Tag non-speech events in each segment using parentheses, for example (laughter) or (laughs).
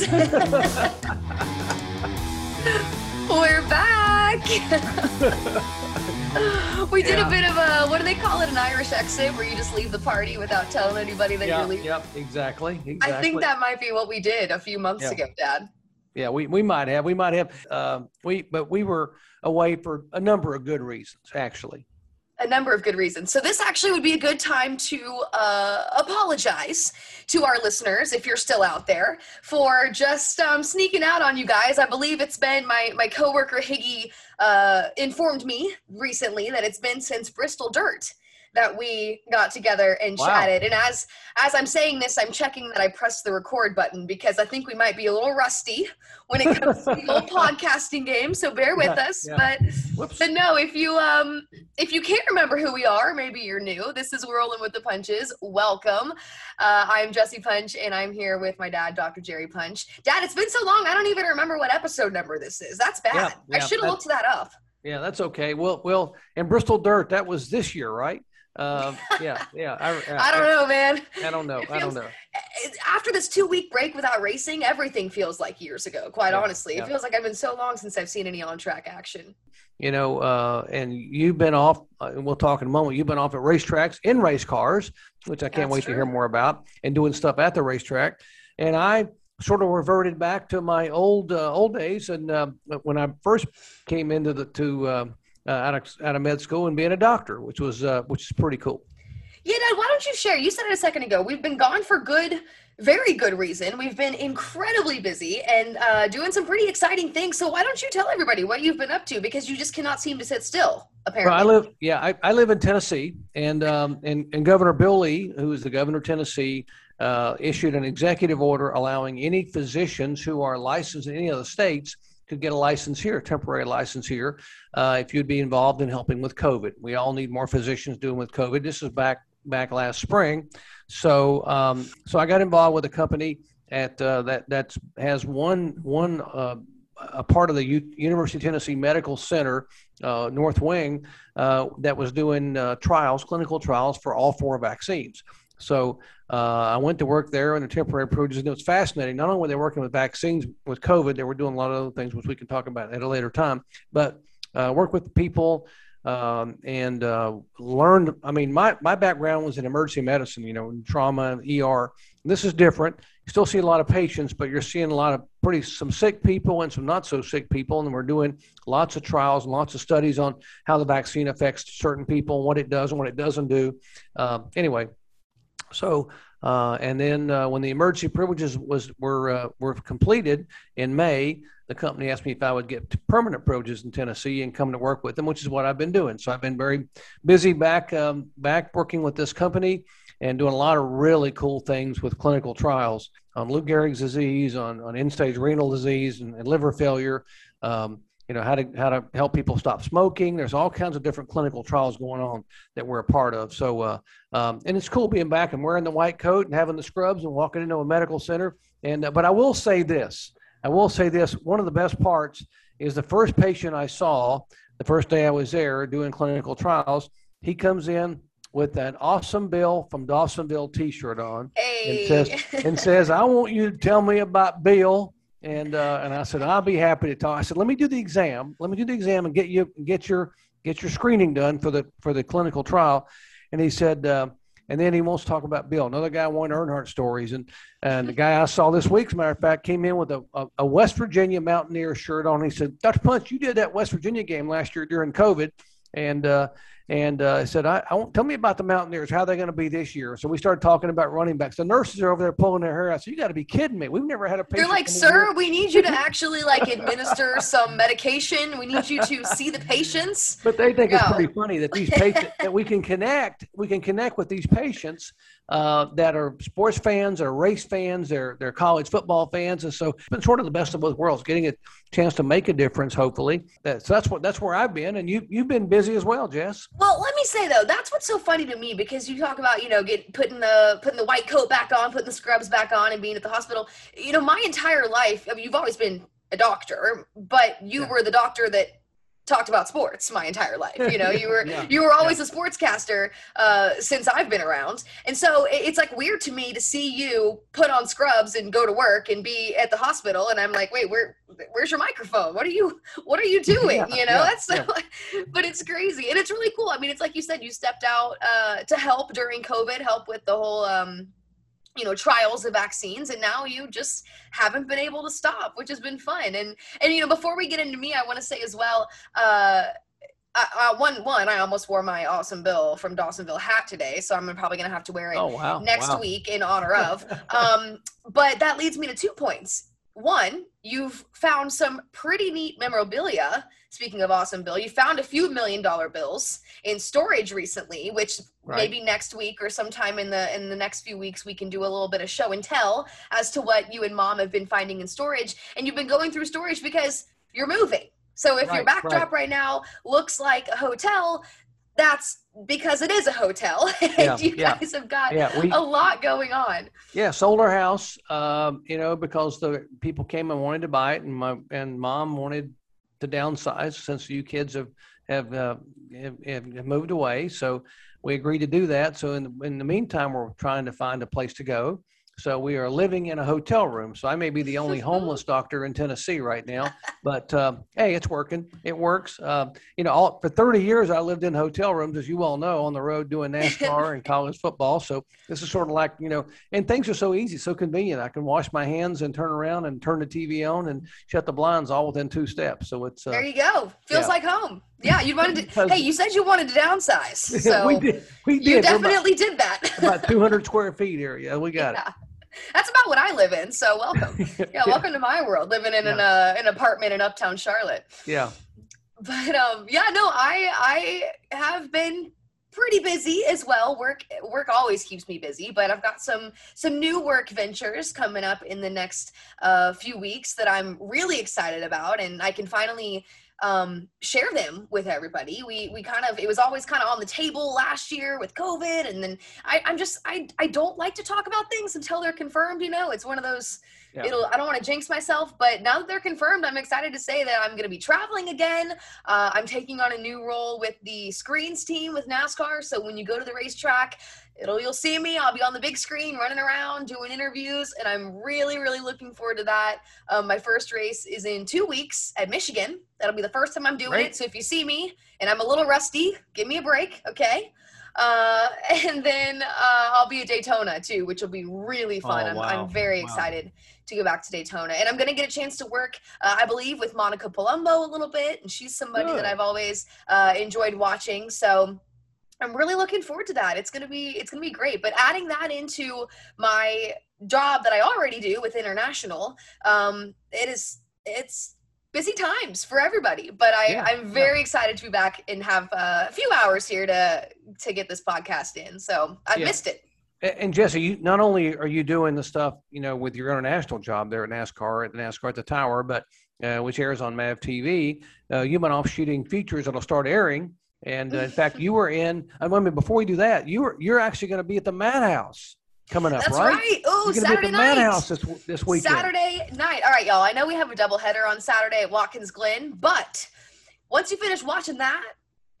guys. (laughs) We're back. we did Yeah. a bit of a what do they call it? An Irish exit where you just leave the party without telling anybody that you're leaving. yep, exactly, exactly. I think that might be what we did a few months Yeah. ago, Dad. Yeah, we, we might have, we might have, um, we, but we were away for a number of good reasons, actually. A number of good reasons. So this actually would be a good time to uh, apologize to our listeners if you're still out there for just um, sneaking out on you guys. I believe it's been my my coworker Higgy uh, informed me recently that it's been since Bristol Dirt that we got together and Wow. chatted. And as as I'm saying this, I'm checking that I pressed the record button because I think we might be a little rusty when it comes to the old (laughs) podcasting game. So bear with Yeah, us. yeah. But Whoops. but no, if you um if you can't remember who we are, maybe you're new. This is Rolling with the Punches. Welcome. Uh, I'm Jesse Punch, and I'm here with my dad, Dr. Jerry Punch. Dad, it's been so long, I don't even remember what episode number this is. That's bad. Yeah, I should have looked that up. Yeah, that's okay. Well, well, and Bristol Dirt, that was this year, right? Um, yeah, yeah. I, I don't know, man. I don't know. It I don't know. After this two week break without racing, everything feels like years ago. Quite Yeah, honestly, yeah. it feels like I've been so long since I've seen any on track action. You know, uh, and you've been off, uh, and we'll talk in a moment. You've been off at racetracks in race cars, which I can't That's wait to hear more about, and doing stuff at the racetrack. And I sort of reverted back to my old uh, old days, and uh, when I first came into the to uh, uh, out of out of med school and being a doctor, which was uh, which is pretty cool. Yeah, Dad, why don't you share? You said it a second ago. We've been gone for good, very good reason. We've been incredibly busy and uh, doing some pretty exciting things. So why don't you tell everybody what you've been up to? Because you just cannot seem to sit still, apparently. Well, I live, yeah, I, I live in Tennessee, and um, and and Governor Bill Lee, who is the governor of Tennessee, uh, issued an executive order allowing any physicians who are licensed in any of the states to get a license here, a temporary license here, uh, if you'd be involved in helping with COVID. We all need more physicians doing with COVID. This is back back last spring, so um, so I got involved with a company at uh, that that has one one. Uh, a part of the U- University of Tennessee Medical Center uh, North Wing uh, that was doing uh, trials, clinical trials for all four vaccines. So uh, I went to work there a temporary project, and it was fascinating. Not only were they working with vaccines with COVID, they were doing a lot of other things, which we can talk about at a later time. But uh, work with people um, and uh, learned. I mean, my my background was in emergency medicine, you know, trauma and ER. This is different. You still see a lot of patients, but you're seeing a lot of pretty some sick people and some not so sick people, and we're doing lots of trials and lots of studies on how the vaccine affects certain people, and what it does and what it doesn't do. Um, anyway, so uh, and then uh, when the emergency privileges was were uh, were completed in May, the company asked me if I would get permanent privileges in Tennessee and come to work with them, which is what I've been doing. So I've been very busy back um, back working with this company and doing a lot of really cool things with clinical trials on Lou Gehrig's disease, on, on end-stage renal disease and, and liver failure. Um, you know how to how to help people stop smoking. There's all kinds of different clinical trials going on that we're a part of. So uh, um, and it's cool being back and wearing the white coat and having the scrubs and walking into a medical center. And uh, but I will say this. I will say this. One of the best parts is the first patient I saw the first day I was there doing clinical trials. He comes in with an awesome Bill from Dawsonville T-shirt on hey. says- and says, "I want you to tell me about Bill." And uh, and I said, "I'll be happy to talk." I said, "Let me do the exam. Let me do the exam and get you get your get your screening done for the for the clinical trial." And he said, uh, and then he wants to talk about Bill. Another guy wanted Earnhardt stories, and and the guy I saw this week, as a matter of fact, came in with a, a, a West Virginia Mountaineer shirt on. He said, "Dr. Punch, you did that West Virginia game last year during COVID." And uh, and uh, I said, I, I want, tell me about the Mountaineers. How they're going to be this year? So we started talking about running backs. The nurses are over there pulling their hair out. So you got to be kidding me. We've never had a patient. They're like, sir, here- we need you to actually like administer (laughs) some medication. We need you to see the patients. But they think it's pretty funny that these patients (laughs) that we can connect. We can connect with these patients uh, that are sports fans, or race fans, they're they're college football fans, and so it's been sort of the best of both worlds. Getting a chance to make a difference, hopefully. That, so that's what that's where I've been, and you you've been busy as well, Jess. Well, let me say though, that's what's so funny to me because you talk about you know get putting the putting the white coat back on, putting the scrubs back on, and being at the hospital. You know, my entire life, I mean, you've always been a doctor, but you Yeah. were the doctor that talked about sports my entire life. You know, you were (laughs) Yeah. you were always a sportscaster uh, since I've been around, and so it's like weird to me to see you put on scrubs and go to work and be at the hospital, and I'm like, wait, where where's your microphone? What are you what are you (laughs) doing? Yeah, you know, yeah, that's yeah. (laughs) but it's crazy and it's really cool. I mean, it's like you said, you stepped out uh, to help during COVID, help with the whole. Um, you know trials of vaccines and now you just haven't been able to stop which has been fun and and you know before we get into me i want to say as well uh uh, one one i almost wore my awesome bill from dawsonville hat today so i'm probably gonna have to wear it Oh wow. next wow. week in honor of (laughs) um but that leads me to two points one you've found some pretty neat memorabilia speaking of awesome bill you found a few million dollar bills in storage recently which Right. maybe next week or sometime in the in the next few weeks we can do a little bit of show and tell as to what you and mom have been finding in storage and you've been going through storage because you're moving so if your backdrop right. now looks like a hotel that's because it is a hotel (laughs) and Yeah, you yeah. guys have got Yeah, we a lot going on yeah sold our house. Um, you know, because the people came and wanted to buy it, and my and mom wanted to downsize since you kids have have uh, have, have moved away. So we agreed to do that. So in the, in the meantime, we're trying to find a place to go. So we are living in a hotel room. So I may be the only (laughs) homeless doctor in Tennessee right now, but um, hey, it's working. It works. Uh, you know, all, for 30 years I lived in hotel rooms, as you all know, on the road doing (laughs) NASCAR and college football. So this is sort of like you know, and things are so easy, so convenient. I can wash my hands and turn around and turn the TV on and shut the blinds all within two steps. So it's uh, there you go feels yeah. like home yeah you wanted to hey you said you wanted to downsize (laughs) so we did. We did. you We're about- definitely did that about 200 square feet area. Yeah, we got Yeah. That's about what I live in. So welcome. (laughs) it. Yeah, welcome to my world. Living in an uh, an apartment in Uptown Charlotte. Yeah. But um, yeah, no, I I have been pretty busy as well. Work work always keeps me busy, but I've got some some new work ventures coming up in the next uh, few weeks that I'm really excited about, and I can finally um, share them with everybody. We we kind of it was always kind of on the table last year with COVID, and then I, I'm just I I don't like to talk about things until they're confirmed. You know, it's one of those. Yeah. It'll. I don't want to jinx myself, but now that they're confirmed, I'm excited to say that I'm going to be traveling again. Uh, I'm taking on a new role with the screens team with NASCAR. So when you go to the racetrack, it'll you'll see me. I'll be on the big screen, running around, doing interviews, and I'm really really looking forward to that. Um, my first race is in two weeks at Michigan. That'll be the first time I'm doing Great. it. So if you see me and I'm a little rusty, give me a break, okay? Uh, (laughs) and then uh, I'll be at Daytona too, which will be really fun. Oh, I'm. I'm very Wow. excited to go back to Daytona, and I'm going to get a chance to work, uh, I believe, with Monica Palumbo a little bit, and she's somebody Good. that I've always uh, enjoyed watching. So. I'm really looking forward to that. It's gonna be it's gonna be great. But adding that into my job that I already do with international, um, it is it's busy times for everybody. But I, Yeah, I'm very excited to be back and have uh, a few hours here to to get this podcast in. So I Yeah. missed it. And Jesse, you not only are you doing the stuff, you know, with your international job there at NASCAR at NASCAR at the Tower, but uh, which airs on MAV TV, uh, you've been off shooting features that'll start airing. And uh, in fact, (laughs) you were in. I mean, before we do that, you were you're actually going to be at the Madhouse coming up, That's right? right. Oh, You're going to be Saturday at the night. Madhouse this this weekend. Saturday night. All right, y'all. I know we have a double header on Saturday at Watkins Glen, but once you finish watching that,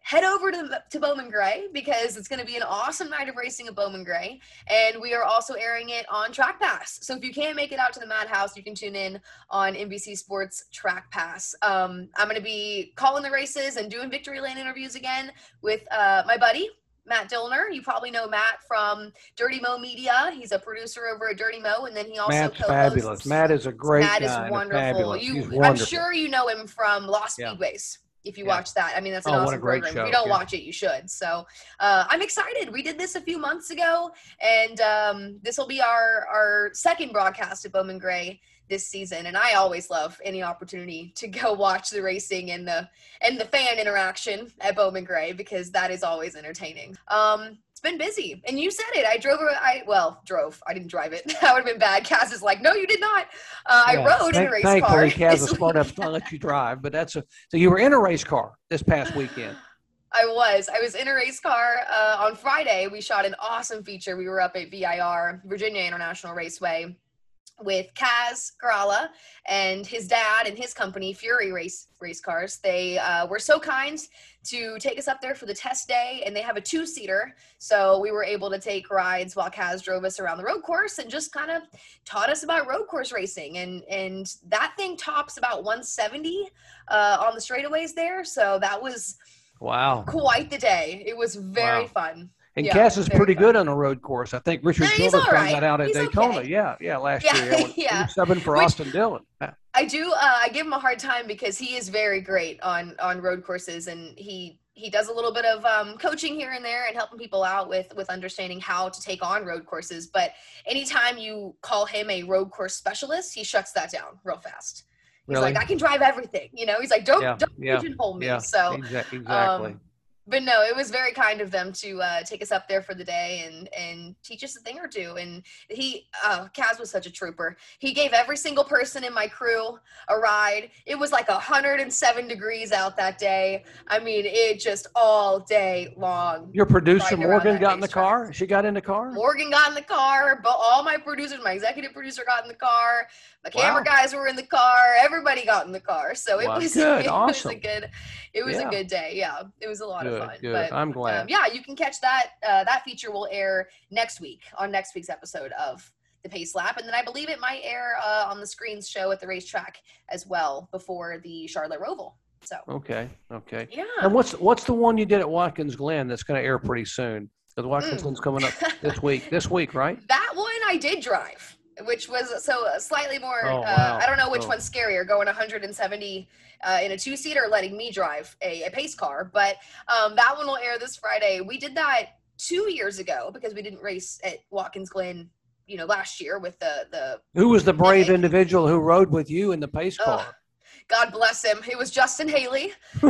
head over to, to Bowman Gray because it's going to be an awesome night of racing at Bowman Gray. And we are also airing it on Track Pass. So if you can't make it out to the Madhouse, you can tune in on NBC Sports Track Pass. Um, I'm going to be calling the races and doing Victory Lane interviews again with uh, my buddy. Matt Dillner. You probably know Matt from Dirty Mo Media. He's a producer over at Dirty Mo, and then he also Matt's co-hosts fabulous. Matt is a great Matt is guy. a wonderful. You, He's I'm sure you know him from Lost Yeah. Speedways. If you Yeah. watch that, I mean that's an Oh, awesome program. show, If you don't yeah. watch it, you should. So uh, I'm excited. We did this a few months ago, and um, this will be our our second broadcast at Bowman Gray this season. And I always love any opportunity to go (laughs) watch the racing and the and the fan interaction at Bowman Gray because that is always entertaining. Um, it's been busy, and you said it. I drove. a- I well drove. I didn't drive it. (laughs) that would have been bad. Kaz is like, no, you did not. Uh, I Yeah. rode in Thank- a race Thankfully, car. Kaz is (laughs) smart enough to not let you drive. But that's a so you were in a race car this past weekend. I was. I was in a race car uh, on Friday. We shot an awesome feature. We were up at VIR, Virginia International Raceway, with Kaz Grala and his dad and his company, Fury Race Race Cars. They uh, were so kind to take us up there for the test day, and they have a two seater, so we were able to take rides while Kaz drove us around the road course and just kind of taught us about road course racing. And and that thing tops about 170 uh, on the straightaways there, so that was wow quite the day. It was very wow. fun. And yeah, Kaz is pretty good on the road course. I think Richard yeah, Gilbert found right. that out at he's Daytona. Okay. Yeah, yeah, last yeah, year. (laughs) Yeah, subbing for Which, Austin Dillon. I do. Uh, I give him a hard time because he is very great on on road courses, and he he does a little bit of um, coaching here and there and helping people out with with understanding how to take on road courses. But anytime you call him a road course specialist, he shuts that down real fast. He's really? like, I can drive everything. You know, he's like, don't yeah, don't pigeonhole me. So exactly. Um, but no, it was very kind of them to uh, take us up there for the day and and teach us a thing or two. And he, uh, Kaz was such a trooper. He gave every single person in my crew a ride. It was like 107 degrees out that day. I mean, it just all day long. Your producer Morgan got in the track. car. She got in the car. Morgan got in the car. But all my producers, my executive producer got in the car. The camera wow. guys were in the car. Everybody got in the car. So it wow. was good. It awesome. was a good. It was yeah. a good day. Yeah, it was a lot good, of fun. Good. But, I'm glad. Um, yeah, you can catch that. Uh, that feature will air next week on next week's episode of the Pace Lap, and then I believe it might air uh, on the screens show at the racetrack as well before the Charlotte Roval. So okay, okay. Yeah. And what's what's the one you did at Watkins Glen that's going to air pretty soon? Because Watkins mm. Glen's coming up (laughs) this week. This week, right? That one I did drive which was so uh, slightly more. Oh, uh. I don't know which oh. one's scarier, going 170 uh, in a two seat or letting me drive a, a pace car. But um, that one will air this Friday. We did that two years ago because we didn't race at Watkins Glen, you know, last year with the the. Who was the brave individual who rode with you in the pace car? God bless him. It was Justin Haley. (laughs)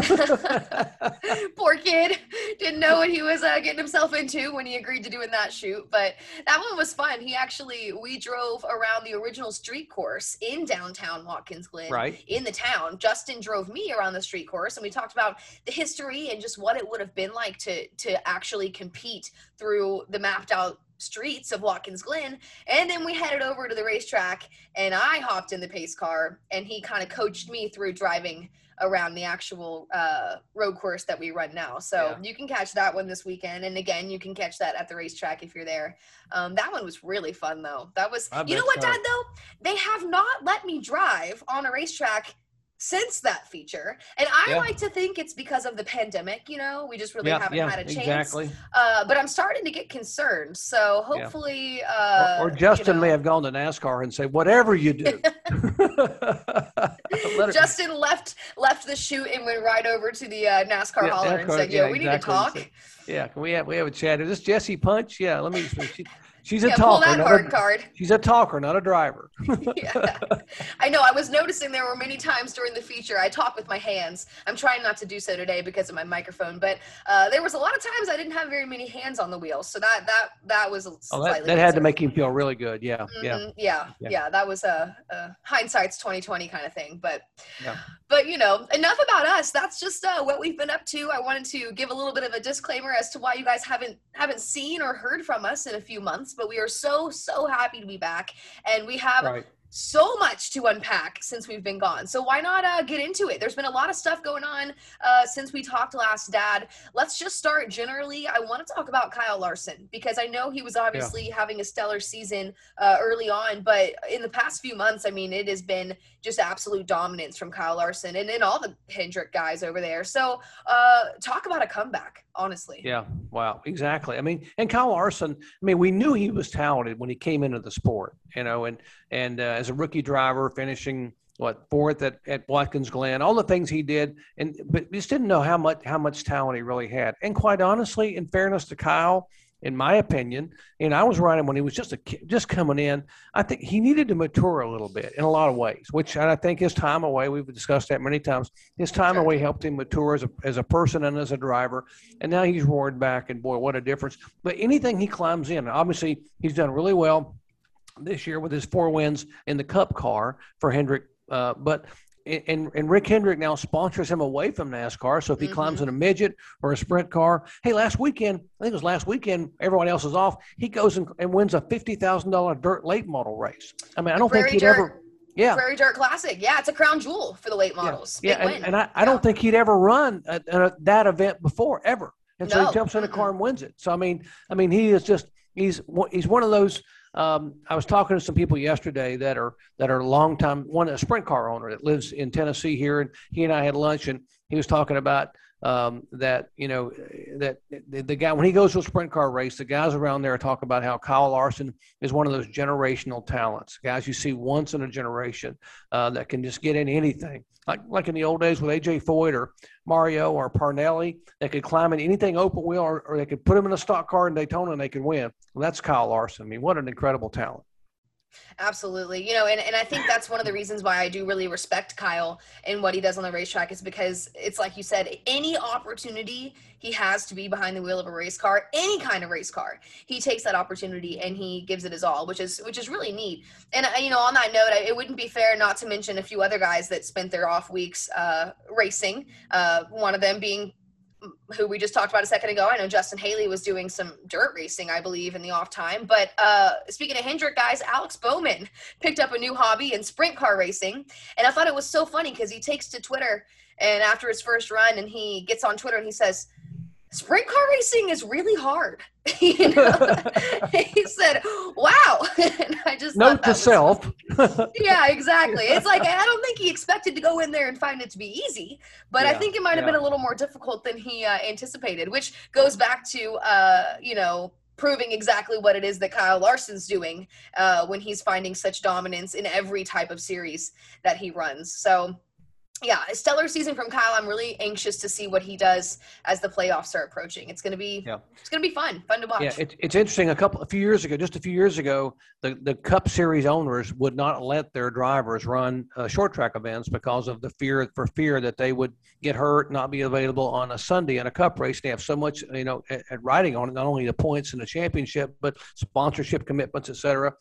Poor kid. Didn't know what he was uh, getting himself into when he agreed to doing that shoot. But that one was fun. He actually, we drove around the original street course in downtown Watkins Glen, right. in the town. Justin drove me around the street course, and we talked about the history and just what it would have been like to to actually compete through the mapped out streets of Watkins Glen. And then we headed over to the racetrack and I hopped in the pace car and he kind of coached me through driving around the actual uh, road course that we run now. So yeah. you can catch that one this weekend. And again, you can catch that at the racetrack if you're there. Um, that one was really fun though. That was, I you know what, so. Dad, though? They have not let me drive on a racetrack since that feature. And I yeah. like to think it's because of the pandemic, you know, we just really yeah, haven't yeah, had a chance. Exactly. Uh, but I'm starting to get concerned. So hopefully. Uh, or, or, Justin you know, may have gone to NASCAR and say, whatever you do. (laughs) Justin left left the shoot and went right over to the uh, NASCAR hauler NASCAR, and said, "Yo, we exactly. need to talk." Yeah, can we have we have a chat? Is this Jesse Punch? Yeah, let me. She, She's a yeah, talker. Pull that hard a, card. (laughs) She's a talker, not a driver. (laughs) yeah. I know. I was noticing there were many times during the feature I talk with my hands. I'm trying not to do so today because of my microphone, but uh, there was a lot of times I didn't have very many hands on the wheel, so that that that was oh, that, that had to make him feel really good. Yeah, mm-hmm. yeah, yeah, yeah, yeah. That was a, a hindsight's 2020 kind of thing, but yeah. But you know, enough about us. That's just uh, what we've been up to. I wanted to give a little bit of a disclaimer as to why you guys haven't haven't seen or heard from us in a few months but we are so so happy to be back and we have right so much to unpack since we've been gone. So why not uh, get into it? There's been a lot of stuff going on uh, since we talked last, Dad. Let's just start generally. I want to talk about Kyle Larson because I know he was obviously yeah. having a stellar season uh, early on, but in the past few months, I mean, it has been just absolute dominance from Kyle Larson and, and all the Hendrick guys over there. So uh, talk about a comeback, honestly. Yeah, wow, exactly. I mean, and Kyle Larson, I mean, we knew he was talented when he came into the sport, you know, and and uh, as a rookie driver, finishing what fourth at, at Watkins Glen, all the things he did, and but just didn't know how much how much talent he really had. And quite honestly, in fairness to Kyle, in my opinion, and I was riding when he was just a just coming in. I think he needed to mature a little bit in a lot of ways, which I think his time away. We've discussed that many times. His time away helped him mature as a as a person and as a driver, and now he's roared back. And boy, what a difference! But anything he climbs in, obviously he's done really well this year with his four wins in the Cup car for Hendrick. Uh, but and, and Rick Hendrick now sponsors him away from NASCAR. So if he mm-hmm. climbs in a midget or a sprint car, hey, last weekend, I think it was last weekend, everyone else is off. He goes and, and wins a $50,000 dirt late model race. I mean, I don't think he'd dirt. ever. Yeah. Prairie Dirt Classic. Yeah, it's a crown jewel for the late models. Yeah, yeah and, and, I, I don't think he'd ever run a, a, that event before, ever. And so no. he jumps in a car and wins it. So I mean, I mean, he is just he's he's one of those um, I was talking to some people yesterday that are that are long time one a sprint car owner that lives in Tennessee here, and he and I had lunch, and he was talking about um, that you know that the, the, guy when he goes to a sprint car race, the guys around there talk about how Kyle Larson is one of those generational talents, guys you see once in a generation uh, that can just get in anything, like like in the old days with AJ Foyt or Mario or Parnelli, they could climb in anything open wheel, or, or they could put him in a stock car in Daytona and they could win. Well, that's Kyle Larson. I mean, what an incredible talent. Absolutely. You know, and, and I think that's one of the reasons why I do really respect Kyle and what he does on the racetrack is because it's like you said, any opportunity he has to be behind the wheel of a race car, any kind of race car, he takes that opportunity and he gives it his all, which is which is really neat. And you know, on that note, it wouldn't be fair not to mention a few other guys that spent their off weeks uh, racing. Uh, one of them being who we just talked about a second ago. I know Justin Haley was doing some dirt racing, I believe, in the off time. But uh, speaking of Hendrick guys, Alex Bowman (laughs) picked up a new hobby in sprint car racing. And I thought it was so funny because he takes to Twitter and after his first run and he gets on Twitter and he says, sprint car racing is really hard. (laughs) you know? (laughs) he said, "Wow!" (laughs) and I just note to self. yeah, exactly. It's like I don't think he expected to go in there and find it to be easy, but yeah, I think it might have yeah. been a little more difficult than he uh, anticipated, which goes back to uh, you know proving exactly what it is that Kyle Larson's doing uh, when he's finding such dominance in every type of series that he runs. So yeah, a stellar season from Kyle. I'm really anxious to see what he does as the playoffs are approaching. It's going to be yeah. it's going to be fun, fun to watch. Yeah, it, it's interesting. A couple, a few years ago, just a few years ago, the the Cup Series owners would not let their drivers run uh, short track events because of the fear for fear that they would get hurt, not be available on a Sunday in a Cup race. They have so much, you know, at, at riding on it, not only the points in the championship, but sponsorship commitments, etc.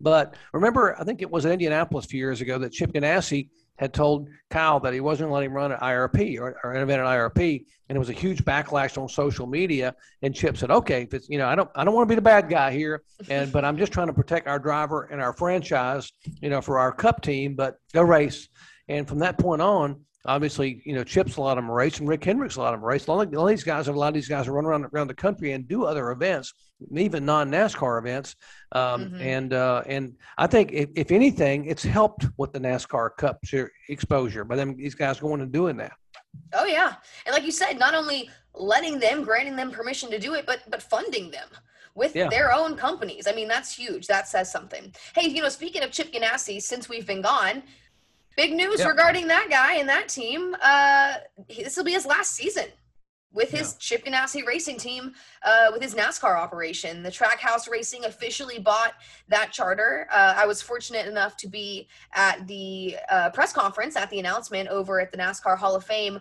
But remember, I think it was in Indianapolis a few years ago that Chip Ganassi had told Kyle that he wasn't letting him run an IRP or, or an IRP, and it was a huge backlash on social media. And Chip said, "Okay, if it's, you know, I don't, I don't want to be the bad guy here, and but I'm just trying to protect our driver and our franchise, you know, for our Cup team. But go race." And from that point on, obviously, you know, Chip's a lot of them race, and Rick Hendrick's a lot of them race. A lot of these guys, have a lot of these guys run around around the country and do other events, even non NASCAR events. Um, mm-hmm. And uh, and I think if, if, anything, it's helped with the NASCAR Cup exposure by them these guys going and doing that. Oh yeah, and like you said, not only letting them, granting them permission to do it, but but funding them with yeah. their own companies. I mean, that's huge. That says something. Hey, you know, speaking of Chip Ganassi, since we've been gone, Big news yep. regarding that guy and that team. Uh, this will be his last season with his yeah. Chip Ganassi racing team, uh, with his NASCAR operation. The Trackhouse Racing officially bought that charter. Uh, I was fortunate enough to be at the uh, press conference at the announcement over at the NASCAR Hall of Fame.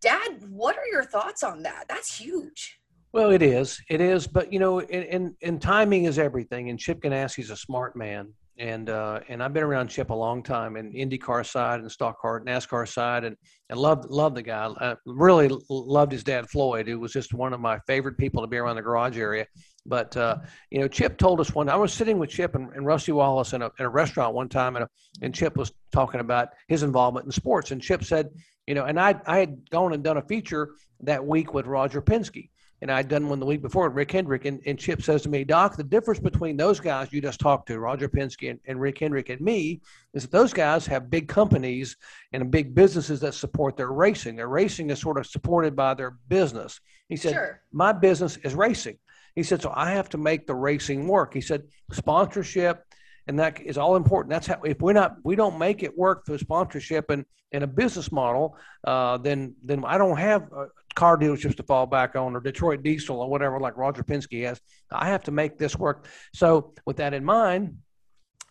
Dad, what are your thoughts on that? That's huge. Well, it is. It is. But, you know, and, and timing is everything. And Chip Ganassi's a smart man and uh, and I've been around Chip a long time, in IndyCar side and stock car, NASCAR side, and and loved loved the guy. I really loved his dad Floyd, who was just one of my favorite people to be around the garage area. But uh, you know, Chip told us one. I was sitting with Chip and, and Rusty Wallace in a, in a restaurant one time, and, a, and Chip was talking about his involvement in sports, and Chip said, you know, and I I had gone and done a feature that week with Roger Penske and I'd done one the week before, Rick Hendrick, and, and Chip says to me, Doc, the difference between those guys you just talked to, Roger Penske and, and Rick Hendrick and me, is that those guys have big companies and big businesses that support their racing. Their racing is sort of supported by their business. He said, sure. My business is racing. He said, so I have to make the racing work. He said, sponsorship, and that is all important. That's how if we're not we don't make it work through sponsorship and, and a business model, uh, then then I don't have car dealerships to fall back on or Detroit Diesel or whatever, like Roger Penske has. I have to make this work. So, with that in mind,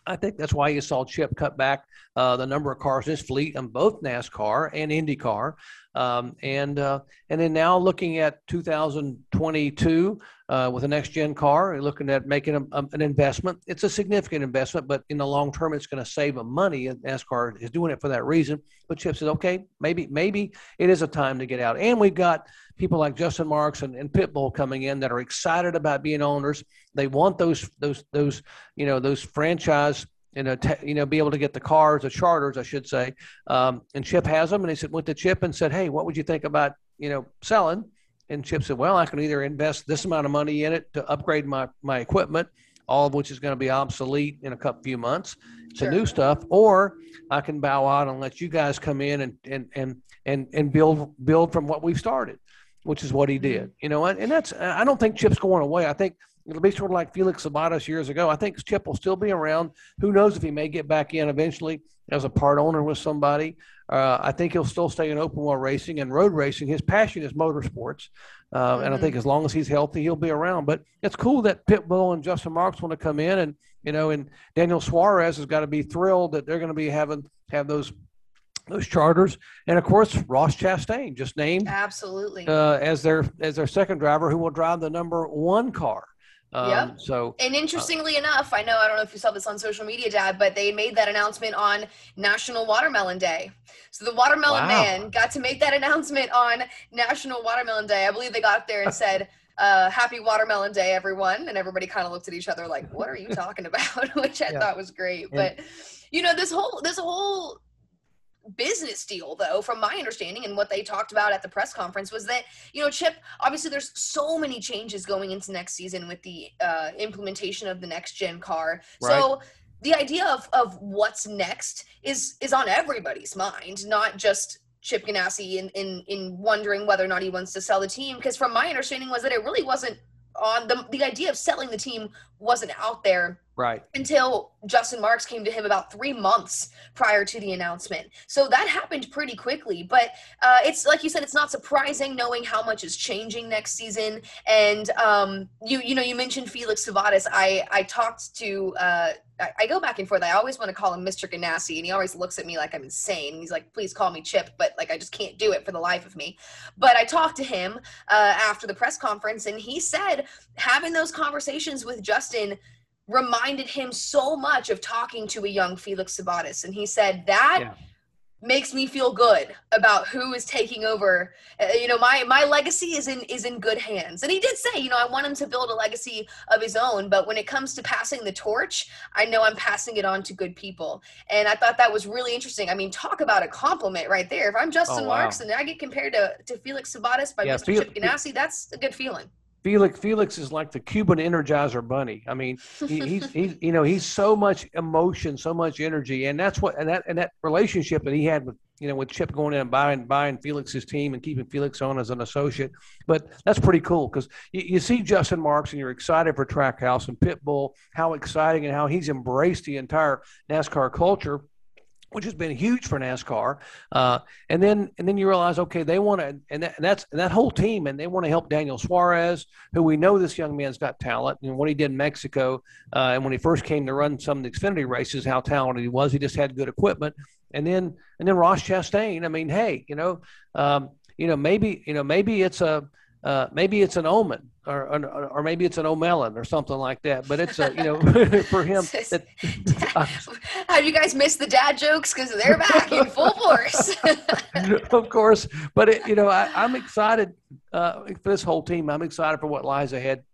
I think that's why you saw Chip cut back uh, the number of cars in his fleet on both NASCAR and IndyCar. Um, and uh, and then now looking at 2022 uh, with a next gen car, looking at making a, a, an investment. It's a significant investment, but in the long term, it's going to save them money. And NASCAR is doing it for that reason. But Chip says, okay, maybe maybe it is a time to get out. And we've got people like Justin Marks and, and Pitbull coming in that are excited about being owners. They want those those those you know those franchise you know, te- you know, be able to get the cars, the charters, I should say. Um, and Chip has them, and he said, went to Chip and said, "Hey, what would you think about you know selling?" And Chip said, "Well, I can either invest this amount of money in it to upgrade my my equipment, all of which is going to be obsolete in a couple few months, to new stuff, or I can bow out and let you guys come in and and and and and build build from what we've started." Which is what he did, you know, and, and that's I don't think Chip's going away. I think It'll be sort of like Felix Sabates years ago. I think Chip will still be around. Who knows if he may get back in eventually as a part owner with somebody. Uh, I think he'll still stay in open wheel racing and road racing. His passion is motorsports. Uh, mm-hmm. And I think mm-hmm. as long as he's healthy, he'll be around. But it's cool that Pitbull and Justin Marks want to come in. And, you know, and Daniel Suarez has got to be thrilled that they're going to be having have those those charters, and of course Ross Chastain just named absolutely uh, as their as their second driver who will drive the number one car. Um, yep. So, and interestingly uh, enough, I know I don't know if you saw this on social media, Dad, but they made that announcement on National Watermelon Day. So the Watermelon wow. Man got to make that (laughs) announcement on National Watermelon Day. I believe they got up there and said, uh, "Happy Watermelon Day, everyone!" And everybody kind of looked at each other like, "What are you talking about?" (laughs) Which I yeah. thought was great. But you know, this whole this whole business deal though from my understanding and what they talked about at the press conference was that you know chip obviously there's so many changes going into next season with the uh, implementation of the next gen car right. so the idea of, of what's next is is on everybody's mind not just chip ganassi in, in in wondering whether or not he wants to sell the team because from my understanding was that it really wasn't on the the idea of selling the team wasn't out there right. Until justin marks came to him about three months prior to the announcement. So that happened pretty quickly but uh, it's like you said it's not surprising knowing how much is changing next season. And um, you you know you mentioned felix Sabates. i i talked to uh, I, I, go back and forth. I always want to call him mr ganassi and he always looks at me like i'm insane. He's like please call me chip but like i just can't do it for the life of me. But i talked to him uh, after the press conference and he said having those conversations with justin reminded him so much of talking to a young Felix Sabates. And he said, that yeah. makes me feel good about who is taking over. Uh, you know, my, my legacy is in, is in good hands. And he did say, you know, I want him to build a legacy of his own, but when it comes to passing the torch, I know I'm passing it on to good people. And I thought that was really interesting. I mean, talk about a compliment right there. If I'm Justin oh, wow. Marks and I get compared to, to Felix Sabates by yeah, Mr. Chip Ganassi, that's a good feeling. Felix Felix is like the Cuban Energizer Bunny. I mean, he, he's he's (laughs) you know he's so much emotion, so much energy, and that's what and that and that relationship that he had with you know with Chip going in and buying buying Felix's team and keeping Felix on as an associate. But that's pretty cool because you, you see Justin Marks and you're excited for Trackhouse and Pitbull, how exciting and how he's embraced the entire NASCAR culture which has been huge for NASCAR. Uh, and then and then you realize, okay, they want to, and, that, and that's and that whole team, and they want to help Daniel Suarez, who we know this young man's got talent. And what he did in Mexico, uh, and when he first came to run some of the Xfinity races, how talented he was. He just had good equipment. And then and then Ross Chastain. I mean, hey, you know, um, you know, maybe you know, maybe it's a uh, maybe it's an omen or, or, or maybe it's an omelon or something like that. But it's a, you know, (laughs) (laughs) for him. That, (laughs) Have you guys missed the dad jokes? Because they're back in full force. of course, but it, you know, I, am excited uh, for this whole team. I'm excited for what lies ahead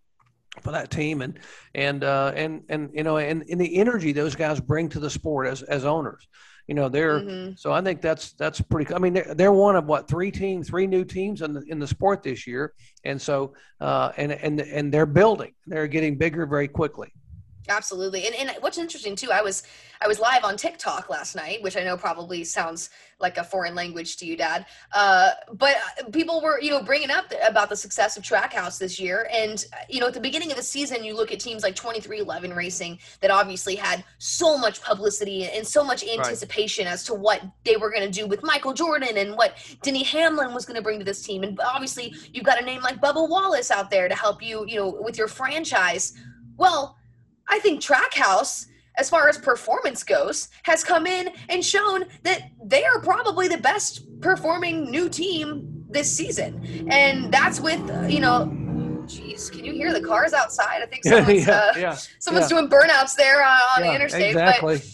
for that team and and uh, and and you know and, and the energy those guys bring to the sport as as owners you know they're mm-hmm. so i think that's that's pretty i mean they're, they're one of what three teams three new teams in the, in the sport this year. And so uh, and and and they're building. They're getting bigger very quickly Absolutely. And, and what's interesting too, I was I was live on TikTok last night, which I know probably sounds like a foreign language to you, Dad. Uh, but people were, you know, bringing up about the success of Trackhouse this year. And, you know, at the beginning of the season, you look at teams like 23XI Racing that obviously had so much publicity and so much anticipation right. as to what they were going to do with Michael Jordan and what Denny Hamlin was going to bring to this team. And obviously, you've got a name like Bubba Wallace out there to help you, you know, with your franchise. Well, I think Trackhouse, as far as performance goes, has come in and shown that they are probably the best performing new team this season. And that's with, you know, Jeez, can you hear the cars outside? I think (laughs) someone's, yeah, uh, yeah, someone's yeah. doing burnouts there uh, on the interstate. Exactly. But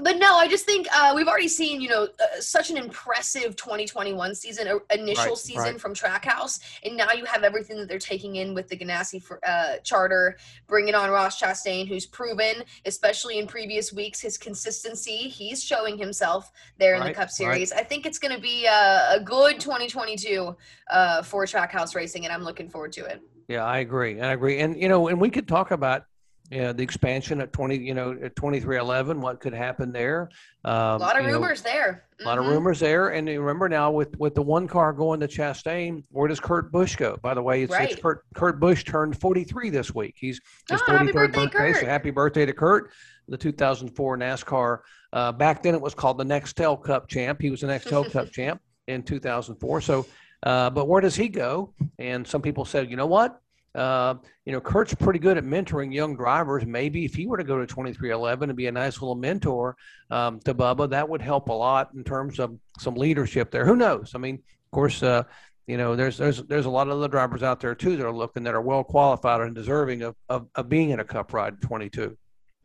but no, I just think uh, we've already seen, you know, uh, such an impressive 2021 season, uh, initial right, season right. from Trackhouse, and now you have everything that they're taking in with the Ganassi for, uh, charter, bringing on Ross Chastain, who's proven, especially in previous weeks, his consistency. He's showing himself there in the Cup Series. I think it's going to be a, a, good 2022 uh, for Trackhouse Racing, and I'm looking forward to it. Yeah, I agree. I agree. And you know, and we could talk about yeah, the expansion at 20, you know, at 23XI, what could happen there. Um, a lot of rumors know, there. Mm-hmm. A lot of mm-hmm. rumors there. And remember now with, with the one car going to Chastain, where does Kurt Busch go? By the way, it's, right. it's Kurt, Kurt Busch turned 43 this week. He's his oh, 43rd birthday, birthday so happy birthday to Kurt, the 2004 NASCAR. Uh, back then it was called the Nextel Cup champ. He was the Nextel (laughs) Cup champ in 2004. So, uh, but where does he go? And some people said, you know what? Uh, you know, Kurt's pretty good at mentoring young drivers. Maybe if he were to go to 23XI and be a nice little mentor um, to Bubba, that would help a lot in terms of some leadership there. Who knows? I mean, of course, uh, you know, there's there's there's a lot of other drivers out there too that are looking that are well qualified and deserving of, of, of being in a Cup ride 22.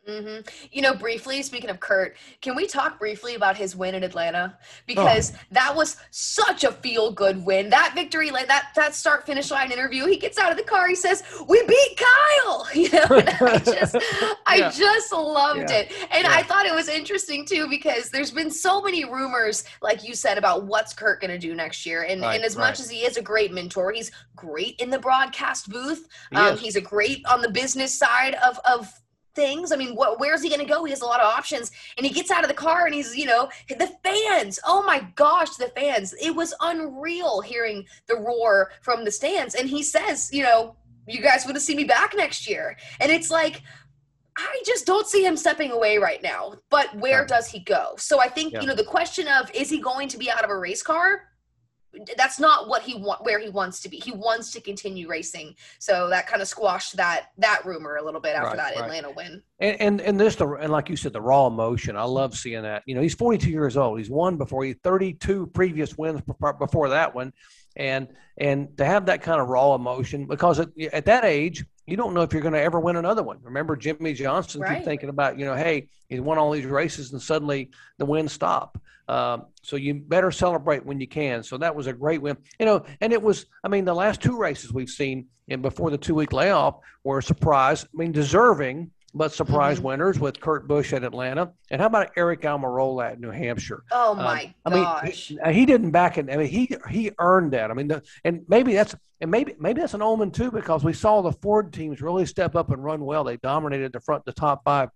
Mm-hmm. You know, briefly speaking of Kurt, can we talk briefly about his win in Atlanta? Because oh. that was such a feel good win. That victory, like that that start finish line interview, he gets out of the car, he says, "We beat Kyle." (laughs) You know, I (laughs) just I yeah. just loved yeah. it, and yeah. I thought it was interesting too because there's been so many rumors, like you said, about what's Kurt going to do next year, and right, and as right. much as he is a great mentor, he's great in the broadcast booth. He um, he's a great on the business side of of things. I mean, what, where's he going to go? He has a lot of options. And he gets out of the car and he's, you know, the fans. Oh my gosh, the fans. It was unreal hearing the roar from the stands. And he says, you know, you guys want to see me back next year. And it's like, I just don't see him stepping away right now. But where yeah. does he go? So I think, yeah. you know, the question of is he going to be out of a race car? That's not what he want where he wants to be. He wants to continue racing. So that kind of squashed that that rumor a little bit after right, that right. Atlanta win. And, and and this the and like you said, the raw emotion. I love seeing that. You know, he's 42 years old. He's won before. He 32 previous wins before that one, and and to have that kind of raw emotion because at, at that age you don't know if you're going to ever win another one. Remember, Jimmie Johnson right. keep thinking about, you know, hey, he's won all these races and suddenly the wins stop. Um, so you better celebrate when you can. So that was a great win, you know. And it was, I mean, the last two races we've seen and before the two week layoff were a surprise. I mean, deserving but surprise mm-hmm. winners with Kurt Busch at Atlanta. And how about Aric Almirola at New Hampshire? Oh my um, gosh! I mean, he, he, didn't back it. I mean, he he earned that. I mean, the, and maybe that's and maybe maybe that's an omen too because we saw the Ford teams really step up and run well. They dominated the front, the top five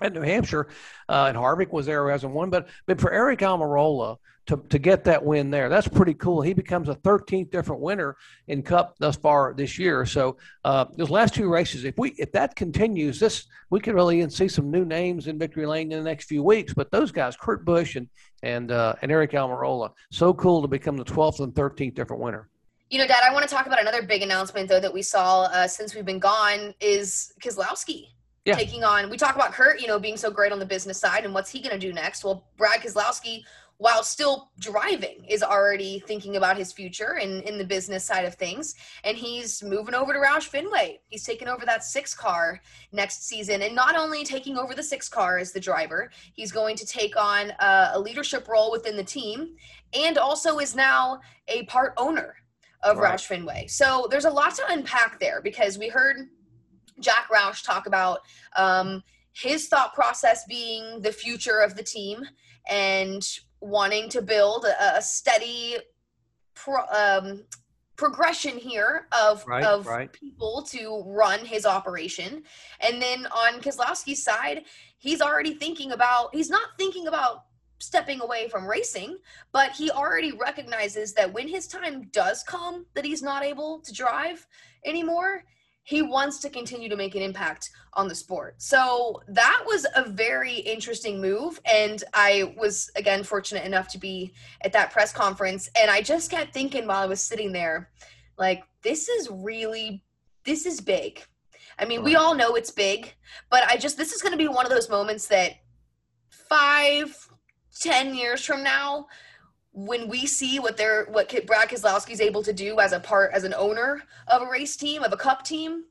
at New Hampshire, uh, and Harvick was there as a one. But but for Aric Almirola to to get that win there, that's pretty cool. He becomes a 13th different winner in Cup thus far this year. So uh, those last two races, if we if that continues, this we could really see some new names in victory lane in the next few weeks. But those guys, Kurt Busch and and uh, and Aric Almirola, so cool to become the 12th and 13th different winner. You know, Dad, I want to talk about another big announcement though that we saw uh, since we've been gone is Keselowski yeah. taking on. We talk about Kurt, you know, being so great on the business side, and what's he going to do next? Well, Brad Keselowski, while still driving, is already thinking about his future and in the business side of things, and he's moving over to Roush Fenway. He's taking over that six car next season, and not only taking over the six car as the driver, he's going to take on a, a leadership role within the team, and also is now a part owner of right. Roush Fenway. So there's a lot to unpack there because we heard Jack Roush talk about um, his thought process being the future of the team and wanting to build a, a steady pro, um, progression here of right, of right. people to run his operation. And then on Keselowski's side, he's already thinking about he's not thinking about stepping away from racing, but he already recognizes that when his time does come that he's not able to drive anymore, he wants to continue to make an impact on the sport. So that was a very interesting move. And I was, again, fortunate enough to be at that press conference. And I just kept thinking while I was sitting there, like, this is really, this is big. I mean, we all know it's big, but I just this is going to be one of those moments that five, ten years from now, when we see what they're what Brad Keselowski is able to do as a part as an owner of a race team of a cup team,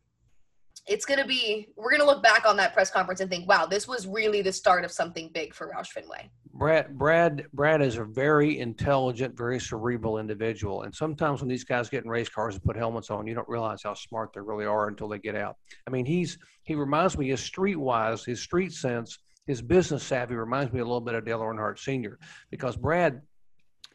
it's going to be we're going to look back on that press conference and think, wow, this was really the start of something big for Roush Fenway. Brad, Brad, Brad is a very intelligent, very cerebral individual, and sometimes when these guys get in race cars and put helmets on, you don't realize how smart they really are until they get out. I mean, he's he reminds me his streetwise, his street sense, his business savvy reminds me a little bit of Dale Earnhardt Sr. because Brad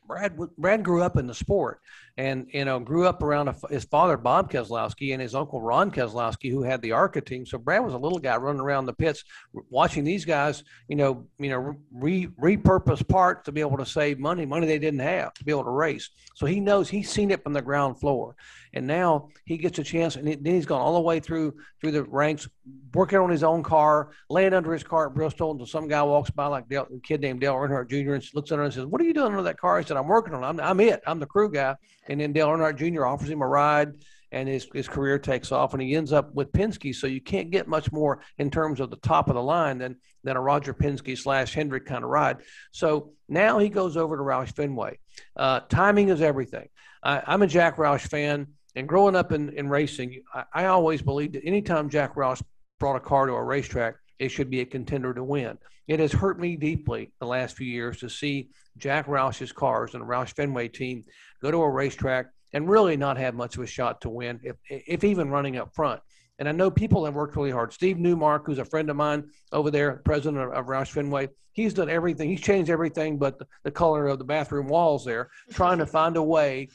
Brad Brad grew up in the sport, and you know grew up around a, his father Bob Keselowski and his uncle Ron Keselowski, who had the ARCA team. So Brad was a little guy running around the pits, watching these guys, you know, you know, re, repurpose parts to be able to save money, money they didn't have to be able to race. So he knows he's seen it from the ground floor, and now he gets a chance, and then he's gone all the way through through the ranks, working on his own car, laying under his car at Bristol until some guy walks by, like Dale, a kid named Dale Earnhardt Jr., and looks at him and says, "What are you doing under that car?" He said, "I'm working on it. I'm, I'm it. I'm the crew guy." And then Dale Earnhardt Jr. offers him a ride, and his his career takes off, and he ends up with Penske. So you can't get much more in terms of the top of the line than than a Roger Penske slash Hendrick kind of ride. So now he goes over to Roush Fenway. Uh, timing is everything. I, I'm a Jack Roush fan. And growing up in, in racing, I, I always believed that anytime Jack Roush brought a car to a racetrack, it should be a contender to win. It has hurt me deeply the last few years to see Jack Roush's cars and the Roush Fenway team go to a racetrack and really not have much of a shot to win, if, if even running up front. And I know people have worked really hard. Steve Newmark, who's a friend of mine over there, president of, of Roush Fenway, he's done everything. He's changed everything but the, the color of the bathroom walls there, trying to find a way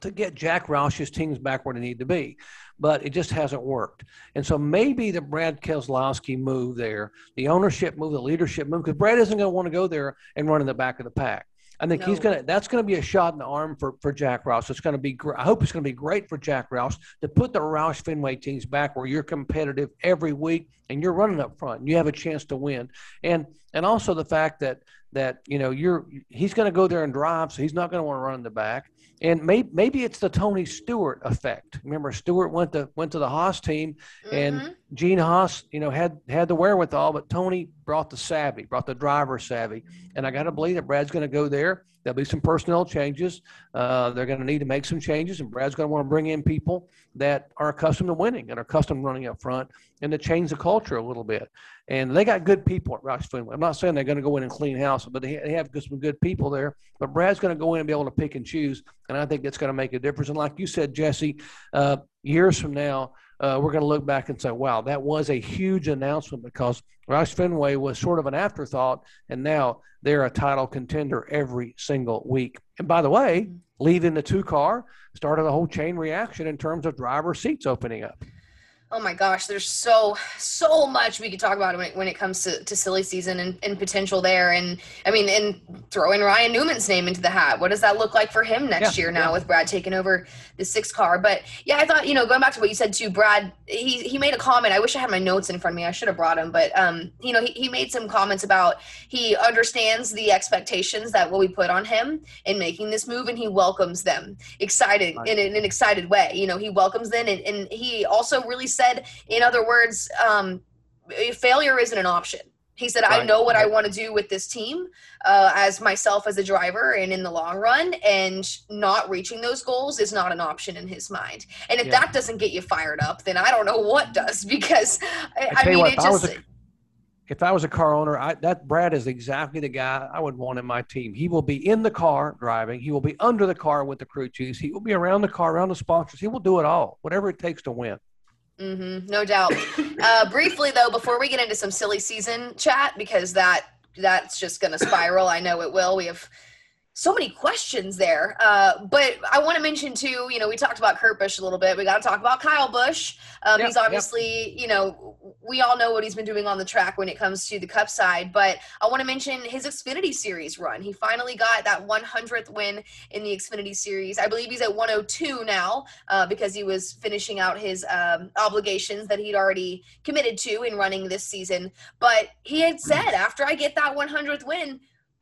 to get Jack Roush's teams back where they need to be. But it just hasn't worked. And so maybe the Brad Keselowski move there, the ownership move, the leadership move, because Brad isn't going to want to go there and run in the back of the pack. I think no. he's gonna. That's gonna be a shot in the arm for for Jack Roush. It's gonna be. I hope it's gonna be great for Jack Roush to put the Roush Fenway teams back where you're competitive every week and you're running up front. And you have a chance to win. And and also the fact that that you know you're he's going to go there and drive, so he's not going to want to run in the back. And maybe maybe it's the Tony Stewart effect. Remember, Stewart went to went to the Haas team, mm-hmm. Gene Haas, you know, had had the wherewithal, but Tony brought the savvy, brought the driver savvy. And I got to believe that Brad's going to go there. There'll be some personnel changes. Uh, they're going to need to make some changes, and Brad's going to want to bring in people that are accustomed to winning and are accustomed to running up front, and to change the culture a little bit. And they got good people at Roush Fenway. I'm not saying they're going to go in and clean house, but they, have some good people there. But Brad's going to go in and be able to pick and choose, and I think that's going to make a difference. And like you said, Jesse, uh, years from now, uh, we're going to look back and say, wow, that was a huge announcement because Roush Fenway was sort of an afterthought, and now they're a title contender every single week. And by the way, leaving the two car started a whole chain reaction in terms of driver seats opening up oh my gosh, there's so so much we could talk about when it, when it comes to, to silly season and, and potential there. And I mean, and throwing Ryan Newman's name into the hat. What does that look like for him next yeah, year now yeah. with Brad taking over the six car? But yeah, I thought you know going back to what you said too, Brad. He he made a comment. I wish I had my notes in front of me. I should have brought them, but um, you know, he, he made some comments about he understands the expectations that will be put on him in making this move, and he welcomes them, excited in, in an excited way. You know, he welcomes them, and, and he also really said, in other words, um, failure isn't an option. He said, right. I know what right. I want to do with this team uh, as myself as a driver and in the long run, and not reaching those goals is not an option in his mind. And if yeah. that doesn't get you fired up, then I don't know what does (laughs) because I, I mean, what, it just. A, if I was a car owner, I, that Brad is exactly the guy I would want in my team. He will be in the car driving. He will be under the car with the crew chiefs. He will be around the car, around the sponsors. He will do it all, whatever it takes to win. Mm-hmm, no doubt. uh, briefly though, before we get into some silly season chat, because that that's just going to spiral. I know it will. We have so many questions there. Uh, but I want to mention too, you know, we talked about Kurt Busch a little bit. We got to talk about Kyle Busch. Um, yep, he's obviously, yep. you know, we all know what he's been doing on the track when it comes to the Cup side. But I want to mention his Xfinity Series run. He finally got that 100th win in the Xfinity Series. I believe he's at 102 now uh, because he was finishing out his um, obligations that he'd already committed to in running this season. But he had said, after I get that 100th win,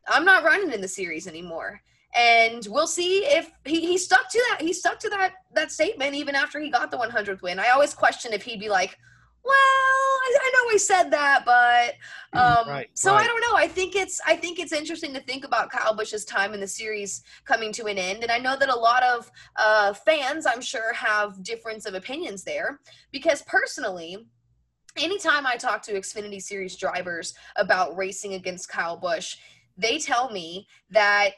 I'm not running in the series anymore. And we'll see if he, he stuck to that. He stuck to that that statement even after he got the 100th win. I always question if he'd be like, well, I, I know we said that, but um, Right, so right. I don't know. I think it's I think it's interesting to think about Kyle Busch's time in the series coming to an end, and I know that a lot of uh, fans, I'm sure, have difference of opinions there because personally. Anytime I talk to Xfinity Series drivers about racing against Kyle Busch, they tell me that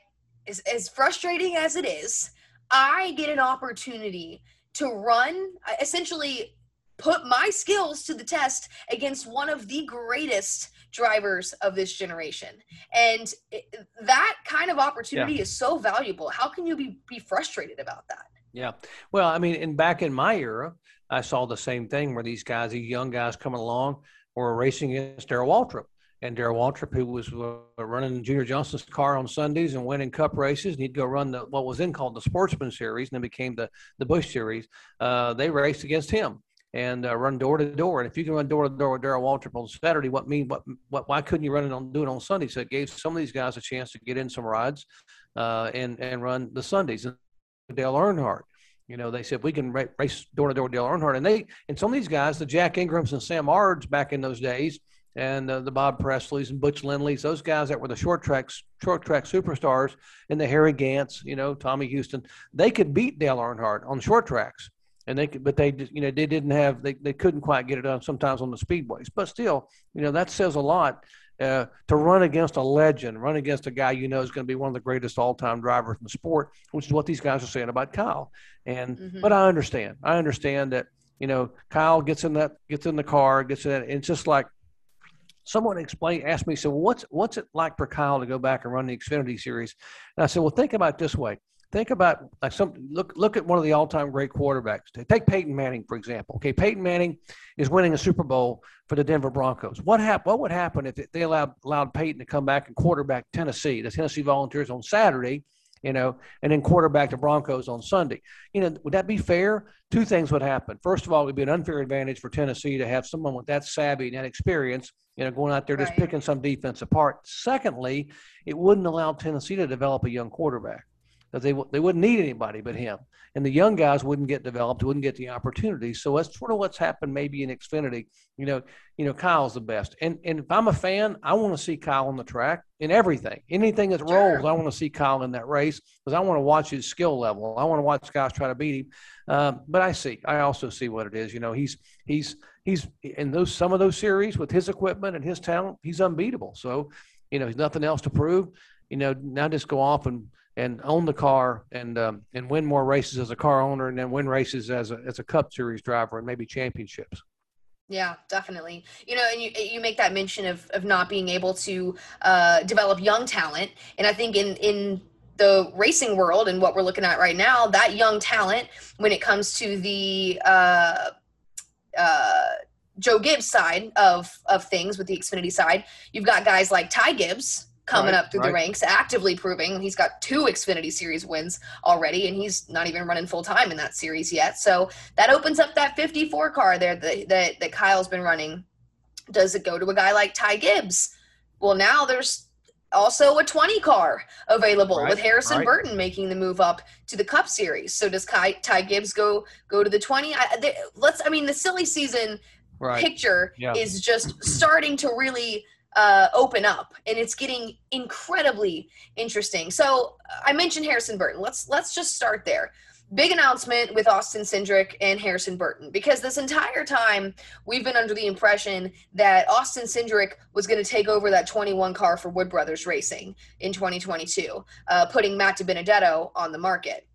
as, as frustrating as it is, I get an opportunity to run, uh, essentially put my skills to the test against one of the greatest drivers of this generation. And it, that kind of opportunity is so valuable. How can you be, be frustrated about that? Yeah. Well, I mean, and back in my era, I saw the same thing where these guys, these young guys coming along, were racing against Darrell Waltrip. And Darrell Waltrip, who was uh, running Junior Johnson's car on Sundays and winning Cup races, and he'd go run the what was then called the Sportsman Series, and then became the the Busch Series. Uh, they raced against him and uh, run door to door. And if you can run door to door with Darrell Waltrip on Saturday, what mean what what why couldn't you run it on do it on Sunday? So it gave some of these guys a chance to get in some rides uh, and and run the Sundays. And Dale Earnhardt. You know, they said we can race door to door with Dale Earnhardt, and they and some of these guys, the Jack Ingrams and Sam Ards back in those days, and uh, the Bob Presleys and Butch Lindleys, those guys that were the short tracks, short track superstars, and the Harry Gants, you know, Tommy Houston, they could beat Dale Earnhardt on short tracks, and they could, but they, you know, they didn't have, they, they couldn't quite get it done sometimes on the speedways, but still, you know, that says a lot. Uh, to run against a legend, run against a guy you know is going to be one of the greatest all-time drivers in the sport, which is what these guys are saying about Kyle. And Mhm. but I understand. I understand that you know Kyle gets in that gets in the car, gets in. It's just like someone explained asked me, so what's what's it like for Kyle to go back and run the Xfinity series? And I said, well, think about this way. Think about like some look look at one of the all-time great quarterbacks. Take Peyton Manning for example. Okay, Peyton Manning is winning a Super Bowl for the Denver Broncos. What hap- What would happen if they allowed allowed Peyton to come back and quarterback Tennessee, the Tennessee Volunteers on Saturday, you know, and then quarterback the Broncos on Sunday? You know, would that be fair? Two things would happen. First of all, it would be an unfair advantage for Tennessee to have someone with that savvy and that experience, you know, going out there just picking some defense apart. Secondly, it wouldn't allow Tennessee to develop a young quarterback because they, they wouldn't need anybody but him. And the young guys wouldn't get developed, wouldn't get the opportunity. So that's sort of what's happened maybe in Xfinity. You know, you know, Kyle's the best. And and if I'm a fan, I want to see Kyle on the track in everything. Anything that rolls, I want to see Kyle in that race because I want to watch his skill level. I want to watch guys try to beat him. Um, but I see, I also see what it is. You know, he's he's he's in those some of those series with his equipment and his talent, he's unbeatable. So, you know, he's nothing else to prove. You know, now just go off and and own the car and um, and win more races as a car owner and then win races as a as a Cup Series driver and maybe championships. Yeah, definitely. You know, and you you make that mention of of not being able to uh, develop young talent, and I think in in the racing world and what we're looking at right now, that young talent, when it comes to the uh, uh, Joe Gibbs side of of things with the Xfinity side, you've got guys like Ty Gibbs coming Right, up through the ranks, actively proving he's got two Xfinity Series wins already, and he's not even running full time in that series yet. So that opens up that 54 car there that, that that Kyle's been running. Does it go to a guy like Ty Gibbs? Well, now there's also a 20 car available Right, with Harrison right. Burton making the move up to the Cup Series. So does Ty, Ty Gibbs go go to the 20? I, they, let's. I mean, the silly season Right. picture Yeah. is just starting to really uh, open up, and it's getting incredibly interesting. So I mentioned Harrison Burton. Let's let's just start there. Big announcement with Austin Cindric and Harrison Burton because this entire time we've been under the impression that Austin Cindric was going to take over that 21 car for Wood Brothers Racing in 2022, uh, putting Matt DiBenedetto on the market.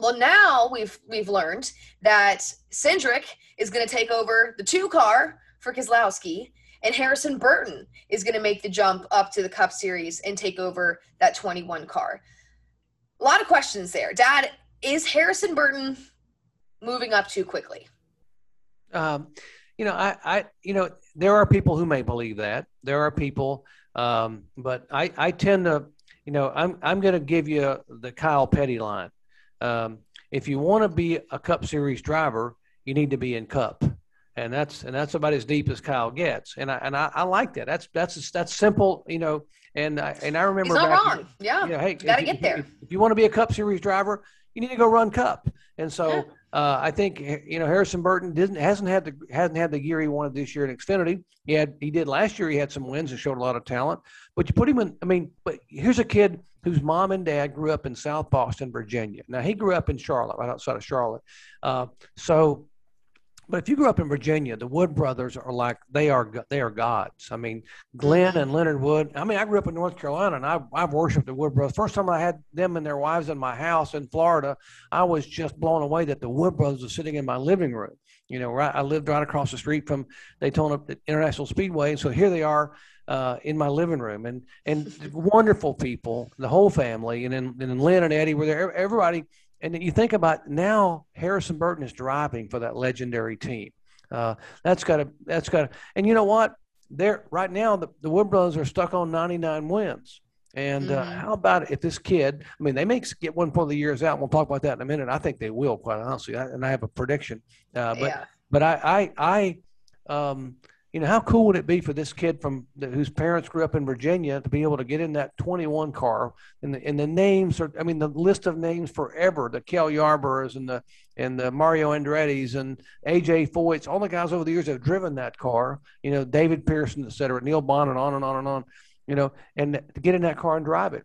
Well, now we've we've learned that Cindric is going to take over the two car for Keselowski, and Harrison Burton is going to make the jump up to the Cup Series and take over that 21 car. A lot of questions there. Dad, is Harrison Burton moving up too quickly? Um, you know, I, I, you know, there are people who may believe that. There are people, um, but I, I tend to, you know, I'm, I'm going to give you the Kyle Petty line. Um, if you want to be a Cup Series driver, you need to be in Cup, and that's and that's about as deep as Kyle gets. And I and I, I like that. That's that's that's simple, you know. And I and I remember He's not back- wrong. Yeah. you know, hey, gotta if get there. If, if you want to be a Cup Series driver, you need to go run Cup. And so, Yeah. uh, I think you know Harrison Burton didn't hasn't had the hasn't had the gear he wanted this year in Xfinity. He had he did last year. He had some wins and showed a lot of talent. But you put him in. I mean, but here's a kid whose mom and dad grew up in South Boston, Virginia. Now he grew up in Charlotte, right outside of Charlotte. Uh, so but if you grew up in Virginia, the Wood brothers are like they are they are gods. I mean, Glenn and Leonard Wood. I mean, I grew up in North Carolina, and I I've worshipped the Wood brothers. First time I had them and their wives in my house in Florida, I was just blown away that the Wood brothers were sitting in my living room. You know, right, I lived right across the street from Daytona International Speedway, and so here they are uh, in my living room, and and wonderful people, the whole family, and then and then Lynn and Eddie were there. Everybody and then you think about now Harrison Burton is driving for that legendary team. Uh, that's got to that's got to and you know what? They're right now the, the Wood brothers are stuck on 99 wins. And uh, mm-hmm. how about if this kid? I mean, they may get one for the years out. And we'll talk about that in a minute. I think they will, quite honestly. I, and I have a prediction. Uh, but yeah. but I I I um, you know, how cool would it be for this kid from the, whose parents grew up in Virginia to be able to get in that 21 car and the, and the names are, I mean, the list of names forever, the Cale Yarboroughs and the, and the Mario Andretti's and AJ Foyt's, all the guys over the years have driven that car, you know, David Pearson, et cetera, Neil Bonnett and on and on and on, you know, and to get in that car and drive it.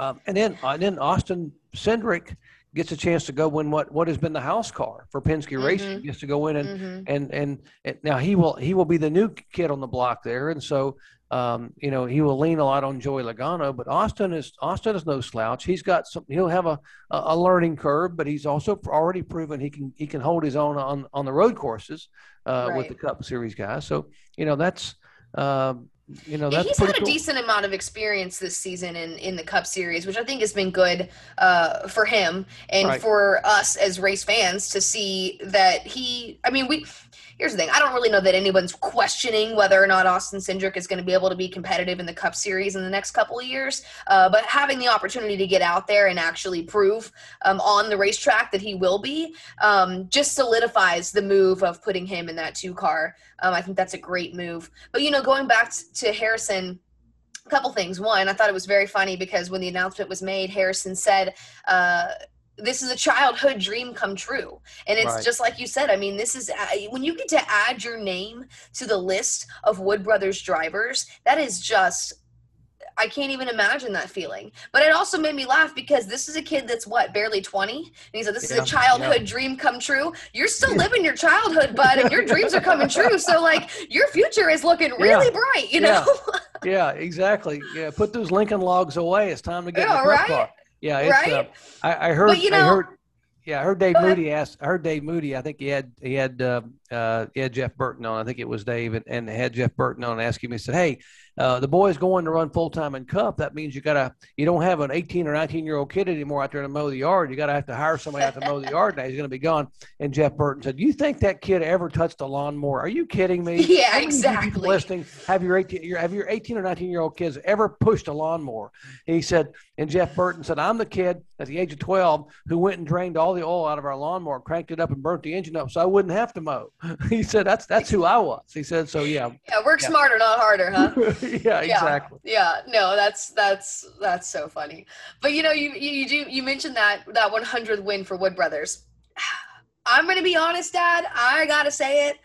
Um, and then, uh, and then Austin Cindric, gets a chance to go win what what has been the house car for Penske mm-hmm. Racing. Gets to go in and, mm-hmm. and, and and now he will he will be the new kid on the block there, and so um, you know he will lean a lot on Joey Logano. But Austin is Austin is no slouch. He's got some. He'll have a, a learning curve, but he's also already proven he can he can hold his own on on the road courses uh, right. with the Cup Series guys. So you know that's. Um, you know, yeah, he's had a cool. decent amount of experience this season in, in the Cup Series, which I think has been good uh, for him and right. for us as race fans to see that he. I mean, we here's the thing: I don't really know that anyone's questioning whether or not Austin Cindric is going to be able to be competitive in the Cup Series in the next couple of years. Uh, but having the opportunity to get out there and actually prove um, on the racetrack that he will be um, just solidifies the move of putting him in that two car. Um, I think that's a great move. But you know, going back to Harrison a couple things. One, I thought it was very funny because when the announcement was made, Harrison said, uh, this is a childhood dream come true and it's right. just like you said i mean this is uh, when you get to add your name to the list of wood brothers drivers that is just I can't even imagine that feeling. But it also made me laugh because this is a kid that's what, barely 20? And he said, This yeah, is a childhood yeah. dream come true. You're still living your childhood, bud, and your dreams are coming true. So, like, your future is looking really yeah. bright, you know? yeah, exactly. Yeah, put those Lincoln logs away. It's time to get yeah, in the right? car. Yeah, it's, right. Uh, I, I, heard. But, you know, I heard. Yeah, I heard Dave Moody asked. I heard Dave Moody. I think he had he had uh, uh, he had Jeff Burton on. I think it was Dave, and, and had Jeff Burton on. Asking me, he said, "Hey, uh, the boy's going to run full time in Cup. That means you gotta you don't have an 18 or 19 year old kid anymore out there to mow the yard. You gotta have to hire somebody out to mow the yard now. He's gonna be gone." And Jeff Burton said, "You think that kid ever touched a lawnmower? Are you kidding me? (laughs) Yeah, exactly. Listening, have your 18 your, have your 18 or 19 year old kids ever pushed a lawnmower?" And he said, and Jeff Burton said, "I'm the kid at the age of 12 who went and drained all the oil out of our lawnmower, cranked it up, and burnt the engine up, so I wouldn't have to mow." (laughs) he said, "That's that's who I was." He said, "So yeah." Yeah, work yeah. smarter, not harder, huh? (laughs) yeah, exactly. Yeah, no, that's that's that's so funny. But you know, you you do you mentioned that that 100th win for Wood Brothers. (sighs) I'm gonna be honest, Dad. I gotta say it.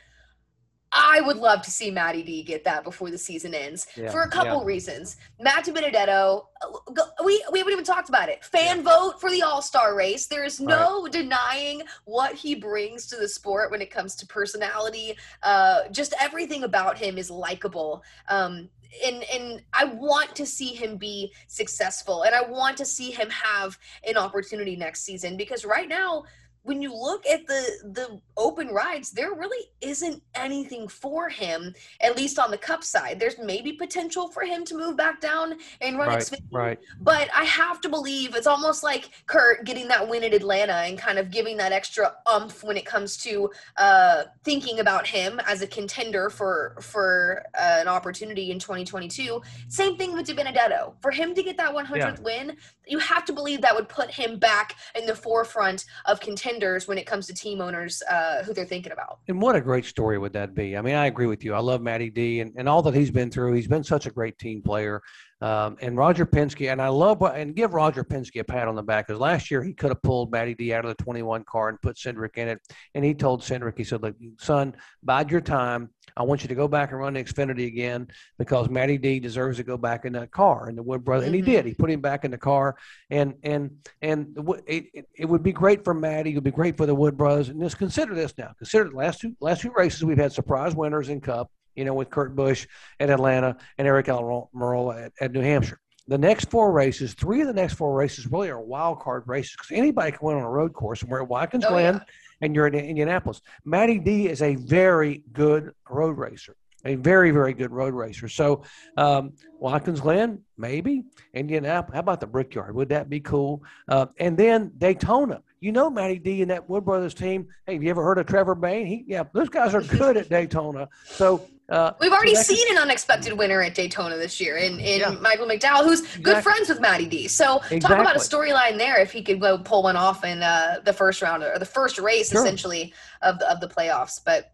I would love to see Matty D get that before the season ends yeah, for a couple yeah. reasons. Matt DiBenedetto, uh, we, we haven't even talked about it. Fan yeah. vote for the All Star race. There is no right. denying what he brings to the sport when it comes to personality. Uh, just everything about him is likable. Um, and and I want to see him be successful and I want to see him have an opportunity next season because right now when you look at the the open rides there really isn't anything for him at least on the cup side there's maybe potential for him to move back down and run right, Xfinity, right. but i have to believe it's almost like kurt getting that win at atlanta and kind of giving that extra umph when it comes to uh, thinking about him as a contender for for uh, an opportunity in 2022 same thing with DiBenedetto for him to get that 100th yeah. win you have to believe that would put him back in the forefront of contenders when it comes to team owners uh, who they're thinking about. And what a great story would that be? I mean, I agree with you. I love Matty D and, and all that he's been through. He's been such a great team player. Um, and Roger Penske, and I love and give Roger Penske a pat on the back because last year he could have pulled Matty D out of the 21 car and put Cindric in it. And he told Cindric, he said, "Look, son, bide your time. I want you to go back and run the Xfinity again because Matty D deserves to go back in that car." And the Wood brother, mm-hmm. and he mm-hmm. did. He put him back in the car, and and and it, it, it would be great for Matty. It would be great for the Wood brothers. And just consider this now. Consider the last two last two races we've had surprise winners in Cup you know, with Kurt Busch at Atlanta and Aric Almirola at, at New Hampshire. The next four races, three of the next four races really are wild card races because anybody can win on a road course. And we're at Watkins oh, Glen yeah. and you're in Indianapolis. Matty D is a very good road racer a very, very good road racer. So, um, Watkins Glen, maybe. Indianapolis, how about the Brickyard? Would that be cool? Uh, and then Daytona. You know, Matty D and that Wood Brothers team. Hey, have you ever heard of Trevor Bayne? He, yeah, those guys are good at Daytona. So, uh, We've already so seen an unexpected winner at Daytona this year in, in yeah. Michael McDowell, who's exactly. good friends with Matty D. So exactly. talk about a storyline there if he could go pull one off in uh, the first round or the first race sure. essentially of the, of the playoffs. But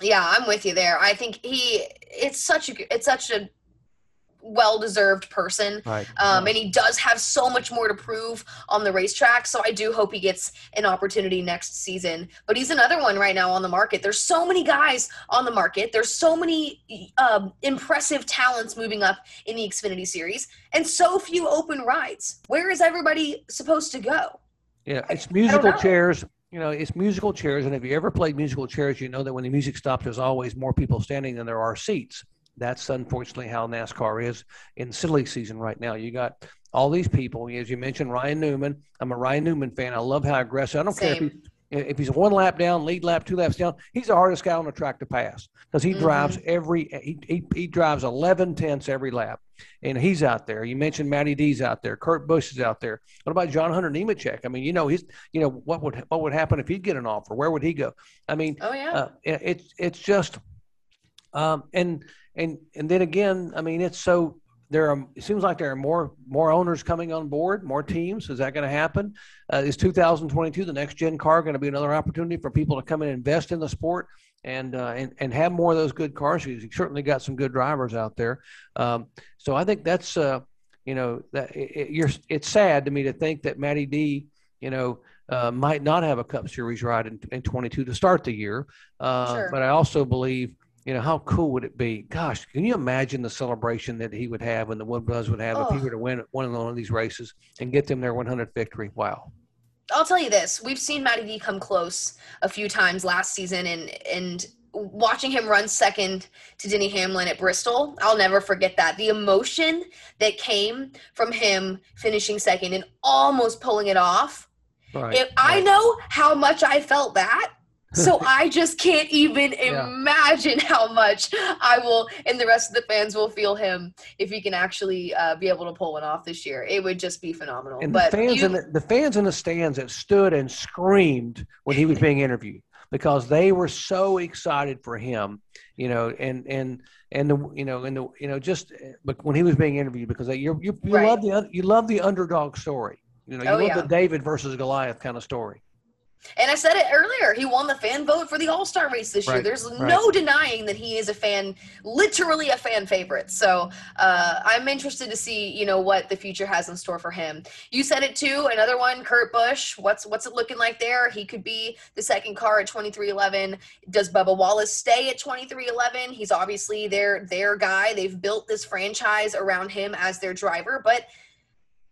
yeah, I'm with you there. I think he it's such a it's such a well deserved person. Right. Um, and he does have so much more to prove on the racetrack. So I do hope he gets an opportunity next season. But he's another one right now on the market. There's so many guys on the market. There's so many um, impressive talents moving up in the Xfinity series, and so few open rides. Where is everybody supposed to go? Yeah, it's musical chairs you know, it's musical chairs. And if you ever played musical chairs, you know that when the music stops, there's always more people standing than there are seats. That's unfortunately how NASCAR is in silly season right now. You got all these people, as you mentioned, Ryan Newman. I'm a Ryan Newman fan. I love how aggressive. I don't Same. care if he, if he's one lap down, lead lap, two laps down, he's the hardest guy on the track to pass because he mm-hmm. drives every he, he, he drives 11 tenths every lap, and he's out there. You mentioned Matty D's out there, Kurt Busch is out there. What about John Hunter Nemechek? I mean, you know, he's you know what would what would happen if he'd get an offer? Where would he go? I mean, oh yeah, uh, it's it's just, um, and and and then again, I mean, it's so there are it seems like there are more more owners coming on board more teams. Is that going to happen? Uh, is 2022 the next gen car going to be another opportunity for people to come and invest in the sport and uh, and, and have more of those good cars? You certainly got some good drivers out there. Um, so i think that's uh, you know that it, you're it's sad to me to think that matty d you know uh, might not have a cup series ride in, in 22 to start the year. Uh, sure. but i also believe you know, how cool would it be? Gosh, can you imagine the celebration that he would have and the Wood would have oh. if he were to win one of these races and get them their 100th victory? Wow. I'll tell you this: we've seen Matty D come close a few times last season, and and watching him run second to Denny Hamlin at Bristol, I'll never forget that. The emotion that came from him finishing second and almost pulling it off. Right, if right. I know how much I felt that so I just can't even (laughs) yeah. imagine how much I will, and the rest of the fans will feel him if he can actually uh, be able to pull one off this year. It would just be phenomenal. And but the fans you, in the, the fans in the stands that stood and screamed when he was (laughs) being interviewed because they were so excited for him, you know, and and and the you know and the you know just but when he was being interviewed because they, you you, you right. love the you love the underdog story, you know, you oh, love yeah. the David versus Goliath kind of story. And I said it earlier. He won the fan vote for the All Star race this right, year. There's right. no denying that he is a fan, literally a fan favorite. So uh, I'm interested to see, you know, what the future has in store for him. You said it too. Another one, Kurt Busch. What's what's it looking like there? He could be the second car at 23XI. Does Bubba Wallace stay at 23XI? He's obviously their their guy. They've built this franchise around him as their driver, but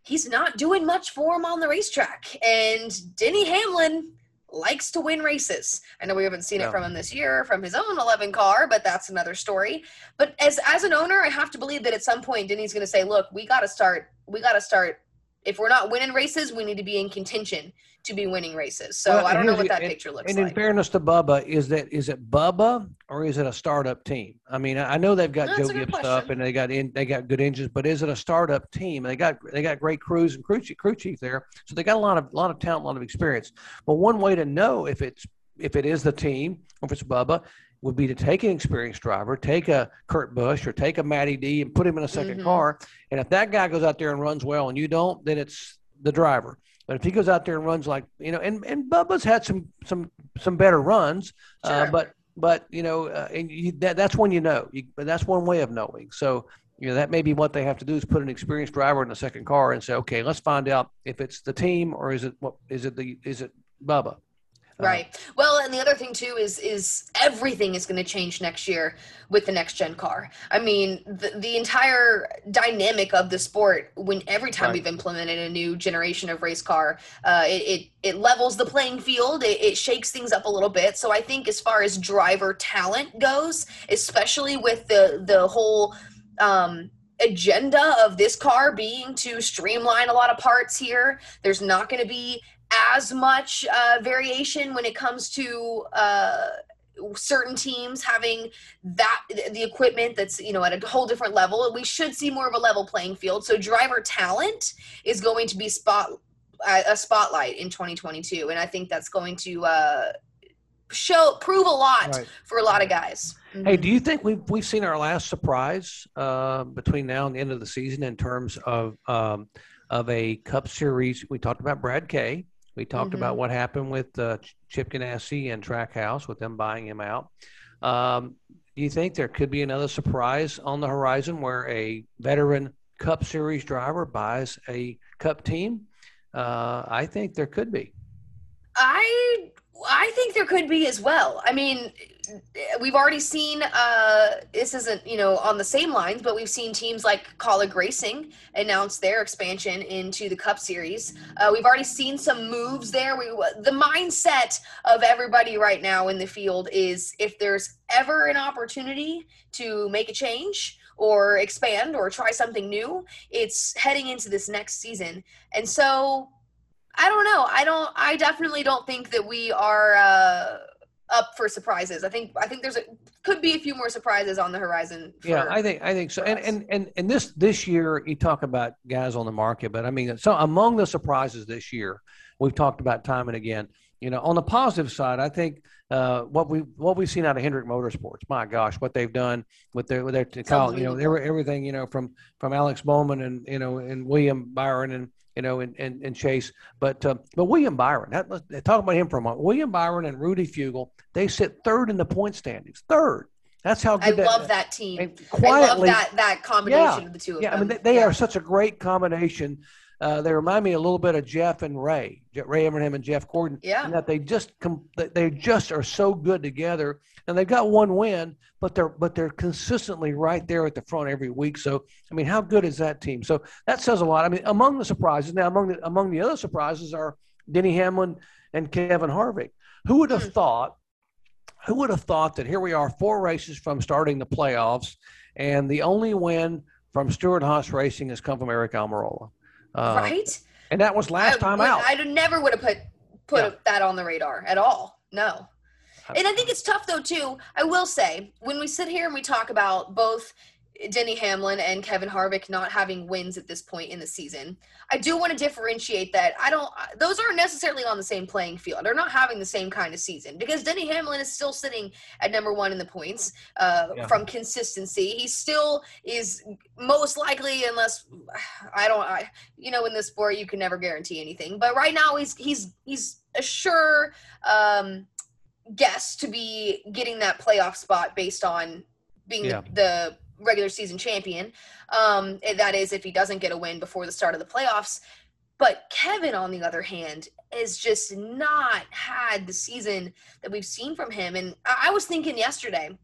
he's not doing much for him on the racetrack. And Denny Hamlin likes to win races. I know we haven't seen it from him this year from his own 11 car, but that's another story. But as as an owner, I have to believe that at some point Denny's going to say, "Look, we got to start we got to start if we're not winning races, we need to be in contention to be winning races. So well, I don't know what that picture looks and like. And in fairness to Bubba, is that is it Bubba or is it a startup team? I mean, I know they've got Joe Gibbs stuff and they got in, they got good engines, but is it a startup team? They got they got great crews and crew chief, crew chief there, so they got a lot of lot of talent, a lot of experience. But one way to know if it's if it is the team, or if it's Bubba, would be to take an experienced driver, take a Kurt Busch or take a Matty D and put him in a 2nd mm-hmm. car. And if that guy goes out there and runs well and you don't, then it's the driver. But if he goes out there and runs like you know, and and Bubba's had some some some better runs, uh, sure. uh, but but you know, uh, and you, that, that's when you know. You, that's one way of knowing. So you know that may be what they have to do is put an experienced driver in the second car and say, okay, let's find out if it's the team or is it what is it the is it Bubba. Right. Well, and the other thing too is is everything is going to change next year with the next gen car. I mean, the, the entire dynamic of the sport when every time right. we've implemented a new generation of race car, uh, it, it, it levels the playing field. It, it shakes things up a little bit. So I think as far as driver talent goes, especially with the the whole um, agenda of this car being to streamline a lot of parts here. There's not going to be as much uh, variation when it comes to uh, certain teams having that the equipment that's you know at a whole different level. We should see more of a level playing field. So driver talent is going to be spot a spotlight in 2022 and i think that's going to uh, show prove a lot right. for a lot of guys. Mm-hmm. hey do you think we've, we've seen our last surprise uh, between now and the end of the season in terms of um, of a cup series? We talked about brad k we talked mm-hmm. about what happened with uh, Chip Ganassi and Trackhouse with them buying him out. Um, do you think there could be another surprise on the horizon where a veteran Cup Series driver buys a Cup team? Uh, I think there could be. I I think there could be as well. I mean, we've already seen uh, this isn't you know on the same lines, but we've seen teams like Kaulig Racing announce their expansion into the Cup Series. Uh, we've already seen some moves there. We the mindset of everybody right now in the field is if there's ever an opportunity to make a change or expand or try something new, it's heading into this next season, and so. I don't know. I don't. I definitely don't think that we are uh, up for surprises. I think I think there's a could be a few more surprises on the horizon. yeah, I think I think so. And, and and and this this year you talk about guys on the market, but I mean, so among the surprises this year, we've talked about time and again. You know, on the positive side, I think uh, what we what we've seen out of Hendrick Motorsports, my gosh, what they've done with their with their you know, everything you know from from Alex Bowman and you know and William Byron and you know, and, and, and Chase. But uh, but William Byron, that, let's talk about him for a moment. William Byron and Rudy Fugle, they sit third in the point standings. Third. That's how good. I love that, that team. Quietly, I love that that combination yeah, of the two of yeah, them. I mean, they, they yeah. are such a great combination. Uh, they remind me a little bit of Jeff and Ray, Ray Evernham and Jeff Gordon. Yeah. And that they just com- they just are so good together, and they've got one win, but they're but they're consistently right there at the front every week. So I mean, how good is that team? So that says a lot. I mean, among the surprises now, among the among the other surprises are Denny Hamlin and Kevin Harvick. Who would have hmm. thought? Who would have thought that here we are, four races from starting the playoffs, and the only win from Stewart-Haas Racing has come from Aric Almirola. Uh, right. And that was last I, time out. I never would have put put yeah. that on the radar at all. No. And I think it's tough though too. I will say when we sit here and we talk about both Denny Hamlin and Kevin Harvick not having wins at this point in the season. I do want to differentiate that. I don't; those aren't necessarily on the same playing field. They're not having the same kind of season because Denny Hamlin is still sitting at number one in the points uh, yeah. from consistency. He still is most likely, unless I don't, I, you know, in this sport you can never guarantee anything. But right now he's he's he's a sure um, guess to be getting that playoff spot based on being yeah. the, the regular season champion. Um, that is, if he doesn't get a win before the start of the playoffs. But Kevin, on the other hand, has just not had the season that we've seen from him. And I was thinking yesterday,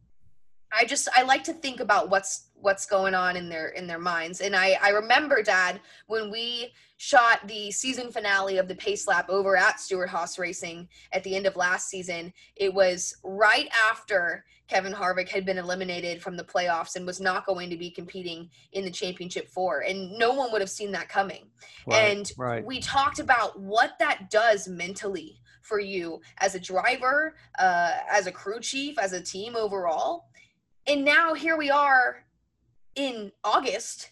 I just I like to think about what's what's going on in their in their minds. And I I remember, Dad, when we shot the season finale of the pace lap over at Stewart-Haas Racing at the end of last season. It was right after Kevin Harvick had been eliminated from the playoffs and was not going to be competing in the championship four. And no one would have seen that coming. Right, and right. we talked about what that does mentally for you as a driver, uh, as a crew chief, as a team overall. And now here we are in August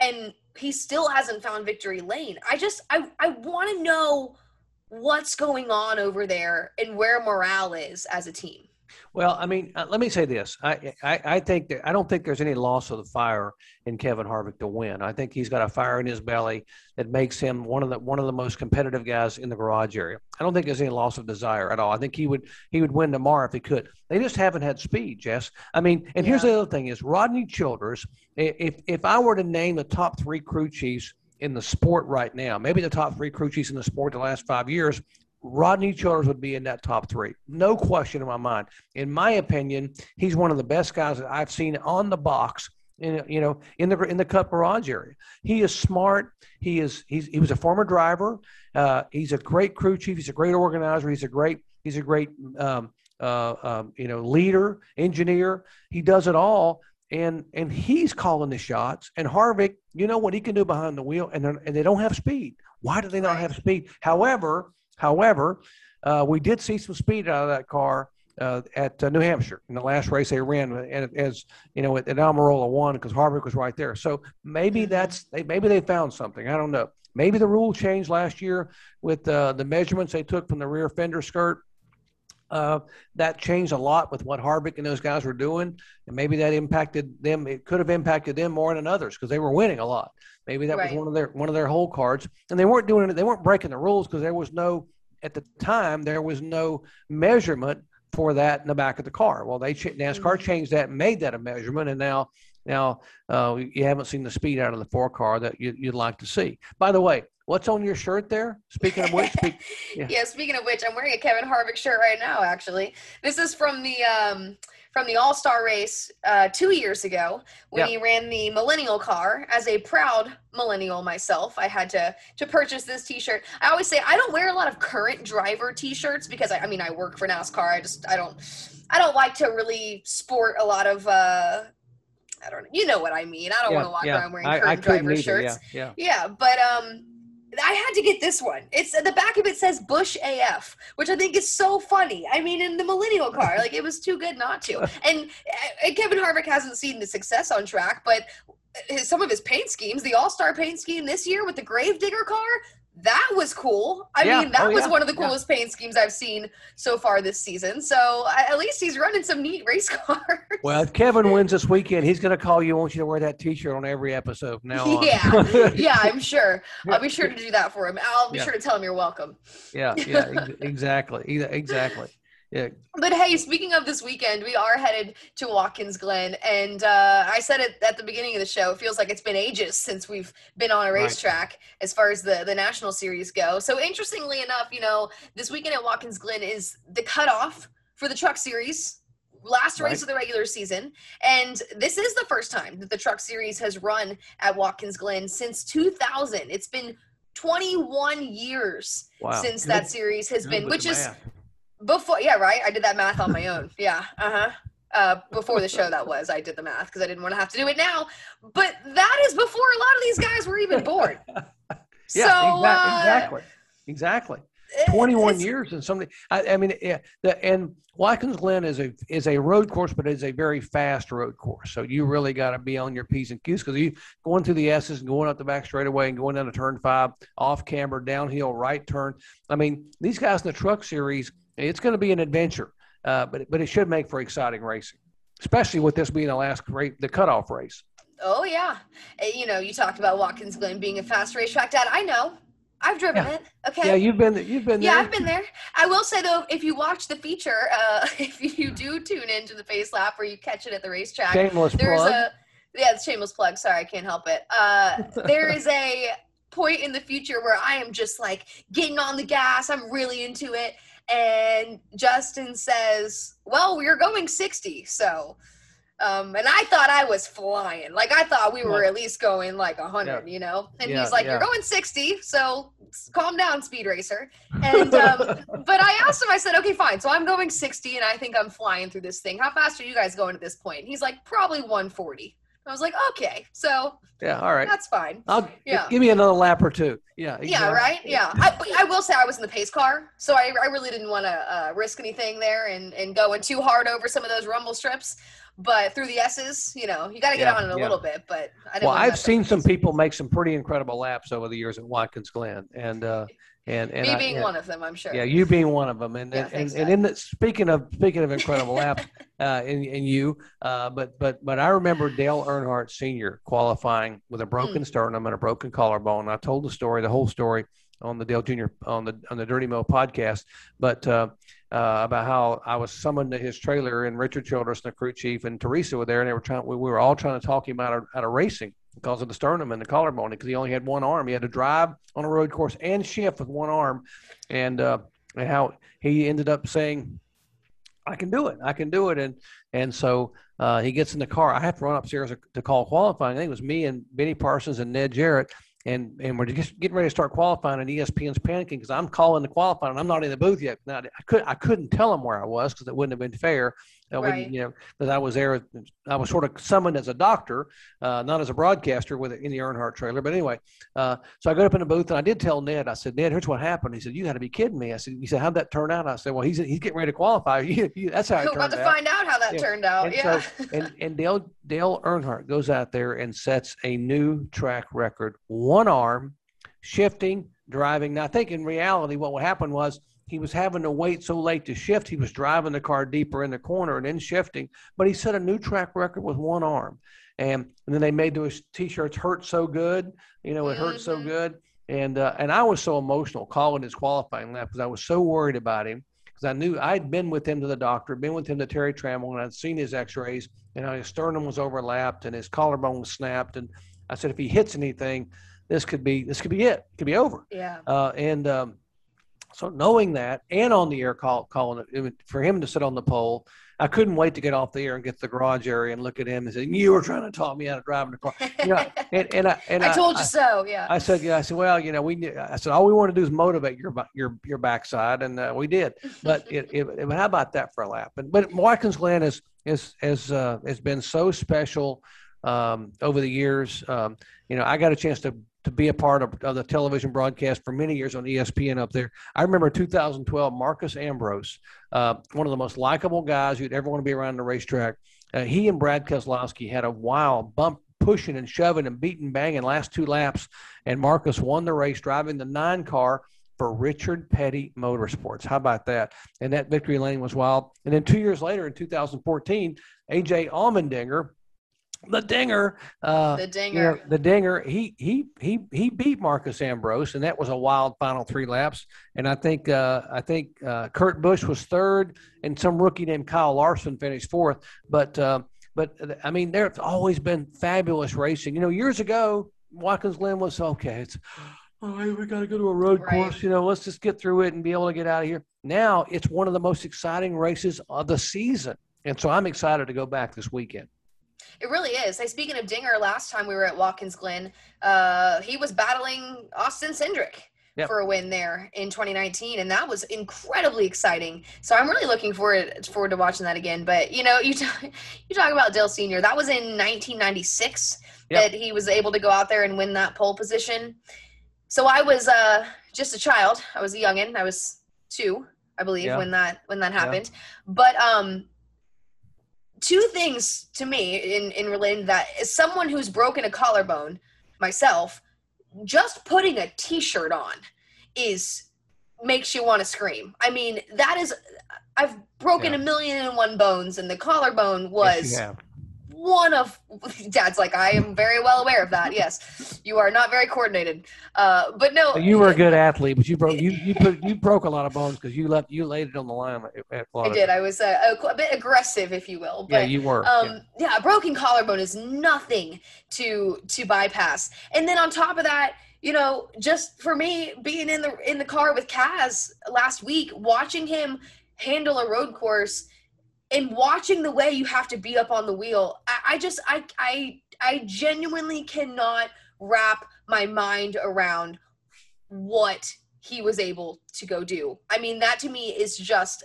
and he still hasn't found victory lane. I just I I want to know what's going on over there and where morale is as a team. Well, I mean, uh, let me say this. I, I, I think that I don't think there's any loss of the fire in Kevin Harvick to win. I think he's got a fire in his belly that makes him one of the one of the most competitive guys in the garage area. I don't think there's any loss of desire at all. I think he would he would win tomorrow if he could. They just haven't had speed, Jess. I mean, and here's the other thing: is Rodney Childers. If if I were to name the top three crew chiefs in the sport right now, maybe the top three crew chiefs in the sport the last five years, Rodney Childers would be in that top three. No question in my mind. In my opinion, he's one of the best guys that I've seen on the box. In, you know, in the in the Cup Garage area, he is smart. He is he's he was a former driver. Uh, he's a great crew chief. He's a great organizer. He's a great he's a great um, uh, um, you know leader, engineer. He does it all, and and he's calling the shots. And Harvick, you know what he can do behind the wheel, and and they don't have speed. Why do they not have speed? However, However, uh, we did see some speed out of that car uh, at uh, New Hampshire in the last race they ran, and as you know, at, at Almirola won because Harvick was right there. So maybe that's maybe they found something. I don't know. Maybe the rule changed last year with uh, the measurements they took from the rear fender skirt. Uh, that changed a lot with what Harvick and those guys were doing, and maybe that impacted them. It could have impacted them more than others because they were winning a lot. Maybe that right. was one of their one of their hole cards, and they weren't doing it. They weren't breaking the rules because there was no at the time there was no measurement for that in the back of the car. Well, they NASCAR mm-hmm. changed that and made that a measurement, and now now uh, you haven't seen the speed out of the four car that you, would like to see. By the way, what's on your shirt there? Speaking of which, (laughs) speak, yeah. yeah. Speaking of which, I'm wearing a Kevin Harvick shirt right now. Actually, this is from the. Um, from the All Star race uh, two years ago when he ran the Millennial car. As a proud millennial myself, I had to to purchase this T-shirt. I always say I don't wear a lot of current driver T-shirts because I, I mean I work for NASCAR. I just I don't I don't like to really sport a lot of. Uh, I don't know. You know what I mean. I don't yeah, want to walk yeah. around wearing current I, I driver shirts. Yeah, yeah. Yeah, but um, I had to get this one. It's the back of it says Busch AF, which I think is so funny. I mean, in the millennial car, like it was too good not to. (laughs) And, uh, and Kevin Harvick hasn't seen the success on track, but uh, his, some of his paint schemes, the All Star paint scheme this year with the Gravedigger car, that was cool. I yeah. mean, that oh, was yeah. one of the coolest yeah. paint schemes I've seen so far this season. So at least he's running some neat race (laughs) cars. Well, if Kevin wins this weekend, he's going to call you. Want you to wear that T-shirt on every episode now. Yeah, (laughs) yeah, I'm sure. I'll be sure to do that for him. I'll be sure to tell him you're welcome. Yeah, yeah, exactly, exactly. Yeah. But hey, speaking of this weekend, we are headed to Watkins Glen, and uh, I said it at the beginning of the show. It feels like it's been ages since we've been on a racetrack right. as far as the the national series go. So interestingly enough, you know, this weekend at Watkins Glen is the cutoff for the Truck Series. Last race right. of the regular season, and this is the first time that the Truck Series has run at Watkins Glen since 2000. It's been 21 years wow. since Good. that series has Good been, which is math before, yeah, right. I did that math on my own. Yeah. Uh-huh. Uh, before the show that was i did the math because i didn't want to have to do it now but that is before a lot of these guys were even born (laughs) yeah, so exactly, uh, exactly exactly 21 years and something I, I, mean yeah the, and watkins glen is a is a road course but it's a very fast road course so you really got to be on your p's and q's because you going through the s's and going up the back straightaway and going down to turn five off camber downhill right turn i mean these guys in the truck series it's going to be an adventure, uh, but but it should make for exciting racing, especially with this being the last race, the cutoff race. Oh yeah, eh, you know you talked about Watkins Glen being a fast racetrack, Dad. I know. I've driven yeah. it. Okay. Yeah, you've been you've been yeah, there. Yeah, I've been there. I will say though, if you watch the feature, uh, (laughs) if you do tune into the pace lap or you catch it at the racetrack, shameless there's plug. a yeah, shameless plug. Sorry, I can't help it. Uh, there is a point in the future where I am just like getting on the gas. I'm really into it, and Justin says, "Well, we're going 60." So, um, and I thought I was flying. Like I thought we were at least going like 100, yeah. you know. And yeah, he's like, yeah. "You're going 60, so calm down, speed racer." And um, (laughs) but I asked him. I said, "Okay, fine. So I'm going 60, and I think I'm flying through this thing. How fast are you guys going at this point?" And he's like, "Probably 140." I was like, okay, so yeah, all right, that's fine. I'll yeah. give me another lap or two. Yeah, exactly. yeah, right, yeah. I, I will say I was in the pace car, so I, I really didn't want to uh, risk anything there and and going too hard over some of those rumble strips. But through the S's, you know, you got to get yeah, on it a yeah. little bit. But I well, I've seen some people make some pretty incredible laps over the years at Watkins Glen, and uh, And, and me I- being yeah, one of them, I'm sure. Yeah, you being one of them, and Yeah, and, thanks, and, and in the, speaking of speaking of incredible lap, (laughs) uh, in in you, uh, but but but I remember Dale Earnhardt Sr. qualifying with a broken sternum and a broken collarbone. I told the story, the whole story, on the Dale Jr. on the on the Dirty Mo podcast, but. Uh, uh, about how I was summoned to his trailer and Richard Childress, the crew chief, and Teresa were there, and they were trying. We, we were all trying to talk him out of, out of racing because of the sternum and the collarbone, because he only had one arm. He had to drive on a road course and shift with one arm, and uh, and how he ended up saying, "I can do it. I can do it." And and so uh, he gets in the car. I have to run upstairs to call qualifying. I think it was me and Benny Parsons and Ned Jarrett. And, and we're just getting ready to start qualifying, and ESPN's panicking because I'm calling the qualifying, and I'm not in the booth yet. Now I could I couldn't tell them where I was because it wouldn't have been fair. I wouldn't, Right. you know, I was there. I was sort of summoned as a doctor, uh, not as a broadcaster with in the Earnhardt trailer. But anyway, uh, so I got up in the booth and I did tell Ned. I said, Ned, here's what happened. He said, You got to be kidding me. I said, He said, How'd that turn out? I said, Well, he's he's getting ready to qualify. (laughs) That's how it We're about to out. find out how that Yeah. turned out. And yeah. so, (laughs) and, and Dale Dale Earnhardt goes out there and sets a new track record. One arm, shifting, driving. Now, I think in reality, what would happen was he was having to wait so late to shift. He was driving the car deeper in the corner and then shifting. But he set a new track record with one arm. And, and then they made those t-shirts hurt so good. You know, it hurt so Mhm. good. And uh, and I was so emotional calling his qualifying lap because I was so worried about him because I knew I'd been with him to the doctor, been with him to Terry Trammell, and I'd seen his X-rays, and how his sternum was overlapped and his collarbone was snapped. And I said, if he hits anything, this could be this could be it. It could be over. yeah. Uh, and um, so knowing that, and on the air call calling it, it for him to sit on the pole, I couldn't wait to get off the air and get to the garage area and look at him and say, "You were trying to talk me out of driving the car." You know, (laughs) and, and I and I told you I, so. Yeah. I said, yeah. I said, well, you know, we. I said, all we want to do is motivate your your your backside, and uh, we did. But (laughs) it, it, it- how about that for a lap? And but Watkins Glen is is is uh, has been so special um, over the years. Um, you know, I got a chance to to be a part of, of the television broadcast for many years on ESPN up there. I remember 2012, Marcos Ambrose, uh, one of the most likable guys you'd ever want to be around the racetrack. Uh, he and Brad Keselowski had a wild bump, pushing and shoving and beating, banging last two laps, and Marcos won the race driving the nine car for Richard Petty Motorsports. How about that? And that victory lane was wild. And then two years later, in 2014, AJ Allmendinger, the Dinger, uh, the you know, dinger. the dinger, he he he he beat Marcos Ambrose, and that was a wild final three laps. And I think uh, I think uh, Kurt Busch was third, and some rookie named Kyle Larson finished fourth. But uh, but I mean, there's always been fabulous racing. You know, years ago, Watkins Glen was okay. It's oh, we got to go to a road Right. course. You know, let's just get through it and be able to get out of here. Now it's one of the most exciting races of the season, and so I'm excited to go back this weekend. It really is. Hey, speaking of Dinger, last time we were at Watkins Glen, uh, he was battling Austin Cindric Yep. for a win there in 2019, and that was incredibly exciting. So I'm really looking forward forward to watching that again. But you know, (laughs) you talk, you talk about Dale Senior. That was in 1996 Yep. that he was able to go out there and win that pole position. So I was uh, just a child. I was a youngin. I was two, I believe, Yeah. when that when that happened. But um, two things to me in in relating to that is someone who's broken a collarbone myself just putting a t-shirt on is makes you want to scream i mean that is i've broken Yeah. a million and one bones and the collarbone was have. One of (laughs) dad's like i am very well aware of that yes you are not very coordinated uh but no You were a good athlete, but you broke you you put you broke a lot of bones because you left you laid it on the line. I did i was uh, a, a bit aggressive if you will but yeah, you were. um yeah. yeah. a broken collarbone is nothing to to bypass and then on top of that you know just for me being in the in the car with kaz last week watching him handle a road course and watching the way you have to be up on the wheel i, I just I, I i genuinely cannot wrap my mind around what he was able to go do. I mean that to me is just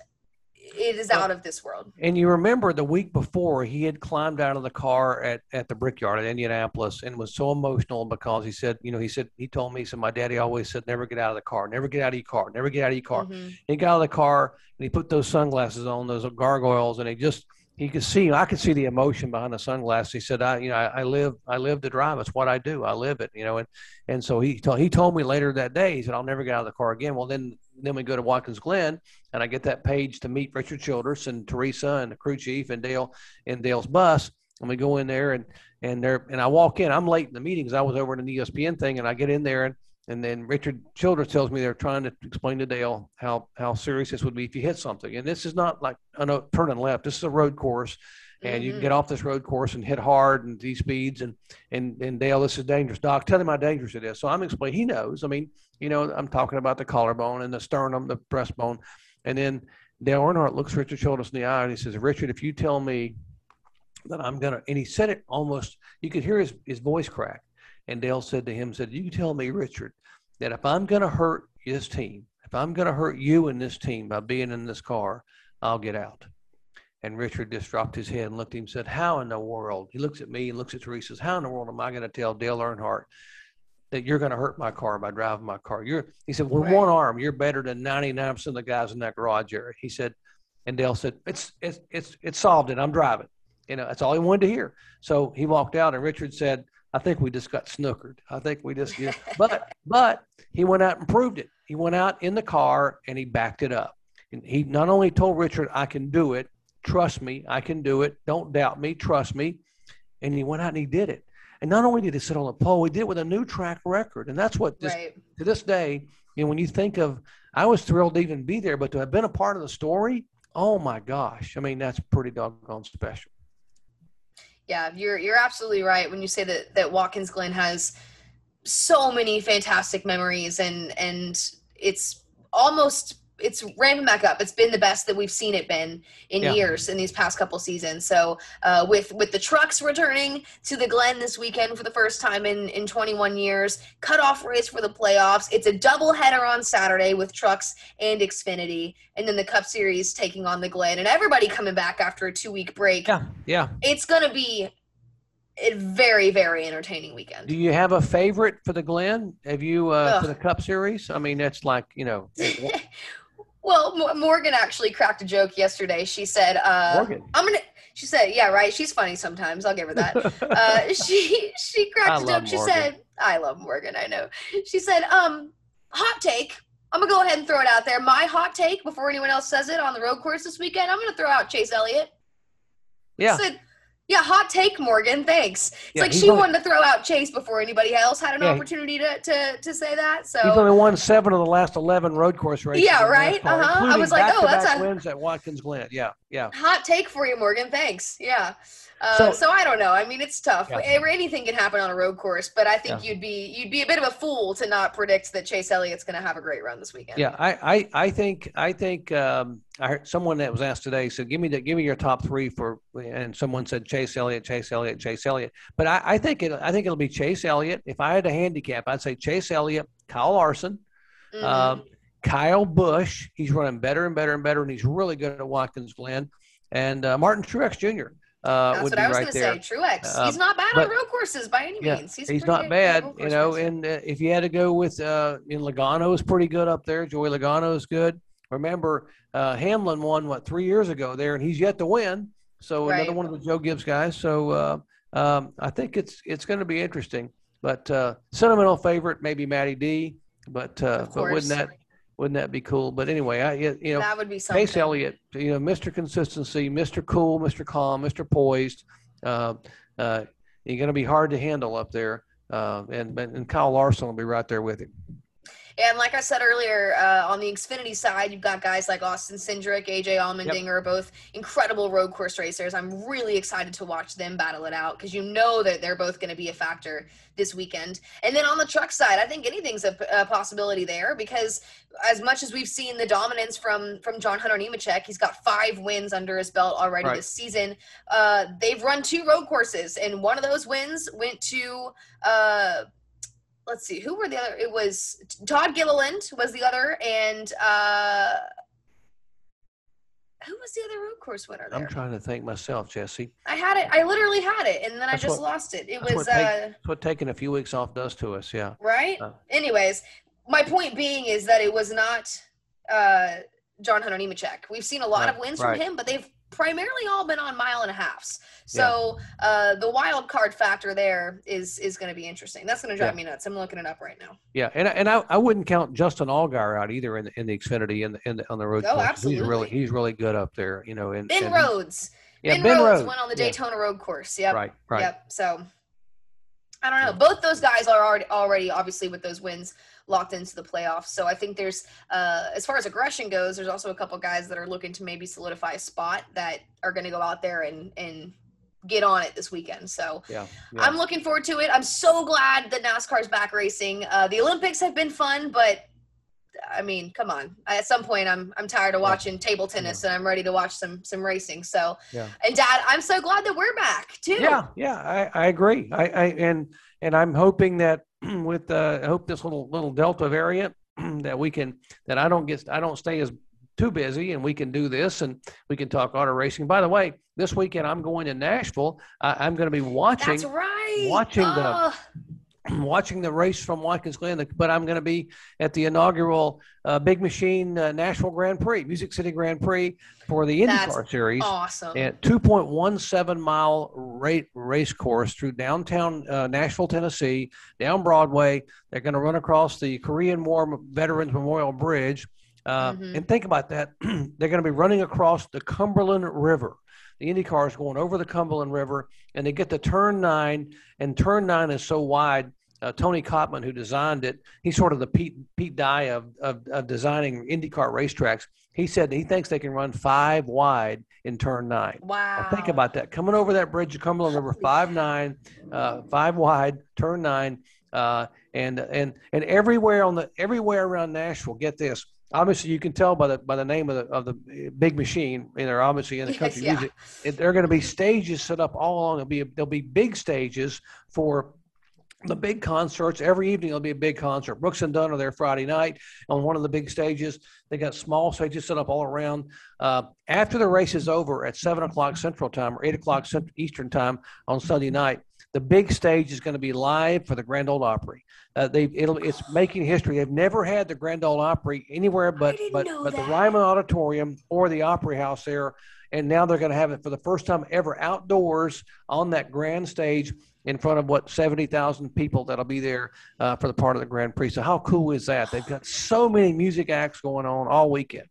it is out of this world And you remember the week before he had climbed out of the car at, at the Brickyard at Indianapolis and was so emotional because he said, you know, he said he told me, he said my daddy always said never get out of the car, never get out of your car, never get out of your car. Mhm. He got out of the car and he put those sunglasses on, those gargoyles, and he just he could see I could see the emotion behind the sunglasses. He said, "I, you know, I, I, live, I live to drive. It's what I do. I live it, you know." And and so he told he told me later that day. He said, "I'll never get out of the car again." Well, then then we go to Watkins Glen, and I get that page to meet Richard Childress and Teresa and the crew chief and Dale and Dale's bus, and we go in there and and there and I walk in. I'm late in the meetings. I was over in an ESPN thing, and I get in there and and then Richard Childress tells me they're trying to explain to Dale how how serious this would be if you hit something. And this is not like a turning left. This is a road course, and mm-hmm. you can get off this road course and hit hard and these speeds. And and and Dale, this is dangerous. Doc, tell him how dangerous it is. So I'm explaining. He knows. I mean, you know, I'm talking about the collarbone and the sternum, the breastbone, and then Dale Earnhardt looks Richard Childress in the eye and he says, "Richard, if you tell me that I'm gonna," and he said it almost. You could hear his his voice crack. And Dale said to him, said, You tell me, Richard, that if I'm going to hurt this team, if I'm going to hurt you and this team by being in this car, I'll get out. And Richard just dropped his head and looked at him and said, How in the world? He looks at me and looks at Teresa, says, How in the world am I going to tell Dale Earnhardt that you're going to hurt my car by driving my car? You're, he said, With right. one arm, you're better than 99% of the guys in that garage area. He said, and Dale said, It's, it's, it's, it's solved it. I'm driving. You know, that's all he wanted to hear. So he walked out and Richard said, I think we just got snookered. I think we just, you know, but but he went out and proved it. He went out in the car and he backed it up. And he not only told Richard, "I can do it. Trust me, I can do it. Don't doubt me. Trust me." And he went out and he did it. And not only did he sit on the pole, he did it with a new track record. And that's what this, right. to this day, you know, when you think of, I was thrilled to even be there, but to have been a part of the story, oh my gosh, I mean, that's pretty doggone special. Yeah, you're you're absolutely right when you say that that Watkins Glen has so many fantastic memories and and it's almost it's ramping back up. It's been the best that we've seen it been in yeah. years in these past couple seasons. So uh, with with the trucks returning to the Glen this weekend for the first time in in 21 years, cutoff race for the playoffs. It's a double header on Saturday with trucks and Xfinity, and then the Cup Series taking on the Glen, and everybody coming back after a two week break. Yeah, yeah. It's gonna be a very very entertaining weekend. Do you have a favorite for the Glen? Have you uh, for the Cup Series? I mean, that's like you know. (laughs) Well, Morgan actually cracked a joke yesterday. She said, uh, "Morgan, I'm gonna." She said, "Yeah, right. She's funny sometimes. I'll give her that." (laughs) uh, she she cracked I a joke. She said, "I love Morgan. I know." She said, "Um, hot take. I'm gonna go ahead and throw it out there. My hot take before anyone else says it on the road course this weekend. I'm gonna throw out Chase Elliott." Yeah. I said, yeah, hot take, Morgan. Thanks. It's yeah, like she only, wanted to throw out Chase before anybody else had an yeah, opportunity to, to to say that. So he's only won seven of the last eleven road course races. Yeah, right. Uh huh. I was like, oh, that's a wins at Watkins Glen. Yeah, yeah. Hot take for you, Morgan. Thanks. Yeah. Uh, so, so, I don't know. I mean, it's tough. Yeah. Anything can happen on a road course, but I think yeah. you'd be you'd be a bit of a fool to not predict that Chase Elliott's going to have a great run this weekend. Yeah, I I, I think I think um, I heard someone that was asked today said, "Give me the give me your top three for," and someone said Chase Elliott, Chase Elliott, Chase Elliott. But I, I think it I think it'll be Chase Elliott. If I had a handicap, I'd say Chase Elliott, Kyle Larson. Mm-hmm. Uh, Kyle Busch, he's running better and better and better, and he's really good at Watkins Glen. And uh, Martin Truex Jr. Uh, That's what I was right going to say. Truex, uh, he's not bad but, on road courses by any yeah, means. He's, he's not bad, you know. And uh, if you had to go with, uh, in Logano is pretty good up there. Joey Logano is good. Remember, uh, Hamlin won what three years ago there, and he's yet to win. So right. another one of the Joe Gibbs guys. So uh, um, I think it's it's going to be interesting. But uh, sentimental favorite maybe Matty D. But uh, but wouldn't that wouldn't that be cool? But anyway, I you know that would be something. Chase Elliott, you know, Mr. Consistency, Mr. Cool, Mr. Calm, Mr. Poised. Uh, uh, you're going to be hard to handle up there, uh, and and Kyle Larson will be right there with him. And like I said earlier, uh, on the Xfinity side, you've got guys like Austin Cindric, AJ Allmendinger, yep. both incredible road course racers. I'm really excited to watch them battle it out because you know that they're both going to be a factor this weekend. And then on the truck side, I think anything's a, a, possibility there because as much as we've seen the dominance from from John Hunter Nemechek, he's got five wins under his belt already right. this season. Uh, they've run two road courses, and one of those wins went to. Uh, let's see, who were the other? It was Todd Gilliland was the other, and uh, who was the other road course winner? There? I'm trying to think myself, Jesse. I had it. I literally had it, and then that's I just what, lost it. It was what, take, uh, what taking a few weeks off does to us. Yeah. Right. Uh, Anyways, my point being is that it was not uh, John Hunter Nemechek. We've seen a lot right, of wins right. from him, but they've primarily all been on mile and a halfs. So uh, the wild card factor there is is going to be interesting. That's going to drive Yeah. me nuts. I'm looking it up right now. Yeah, and I- and I, I wouldn't count Justin Allgaier out either in the, in the Xfinity and in, the, on the road. Oh, courses. He's really he's really good up there. You know, and Ben and- Rhodes. Yeah, ben, Ben Rhodes Rhodes. went on the Yeah. Daytona Road Course. Yep. Right, right. Yep. So I don't know. Both those guys are already already obviously with those wins locked into the playoffs. So I think there's uh as far as aggression goes, there's also a couple guys that are looking to maybe solidify a spot that are going to go out there and and get on it this weekend. So Yeah, yeah. I'm looking forward to it. I'm so glad that NASCAR's back racing. Uh, the Olympics have been fun, but I mean, come on. At some point, I'm I'm tired of Yeah. watching table tennis, and I'm ready to watch some some racing. So, Yeah. and Dad, I'm so glad that we're back too. Yeah, yeah, I, I agree. I, I and and I'm hoping that (clears throat) with uh, I hope this little little Delta variant (clears throat) that we can that I don't get I don't stay as too busy and we can do this and we can talk auto racing. By the way, this weekend I'm going to Nashville. I, I'm going to be watching That's right. watching the- Ugh. (clears throat) watching the race from Watkins Glen, but I'm going to be at the inaugural uh, Big Machine uh, Nashville Grand Prix, Music City Grand Prix for the IndyCar Series. awesome. And 2.17 mile rate race course through downtown uh, Nashville, Tennessee, down Broadway. They're going to run across the Korean War Veterans Memorial Bridge. Uh, Mhm. And think about that. (clears throat) They're going to be running across the Cumberland River. The IndyCar is going over the Cumberland River, and they get to turn nine, and turn nine is so wide. Uh, Tony Cotman, who designed it, he's sort of the Pete Pete Dye of, of, of designing IndyCar racetracks. He said he thinks they can run five wide in turn nine. wow. Now think about that. Coming over that bridge of Cumberland River, five nine, uh, five wide, turn nine, uh, and and and everywhere on the everywhere around Nashville. Get this. Obviously, you can tell by the by the name of the of the big machine. And they're obviously in the Yes, (laughs) country yeah. music. Are going to be stages set up all along. There'll be there'll be big stages for the big concerts every evening there'll be a big concert. Brooks and dunn are there friday night on one of the big stages. They got small stages set up all around. Uh, after the race is over at 7 o'clock central time or 8 o'clock eastern time on sunday night the big stage is going to be live for the grand ole opry. Uh, they it'll it's making history. They've never had the grand ole opry anywhere but but but the ryman auditorium or the opry house there and now they're going to have it for the first time ever outdoors on that grand stage in front of what 70,000 people that'll be there uh, for the part of the Grand Prix. So how cool is that? They've got so many music acts going on all weekend.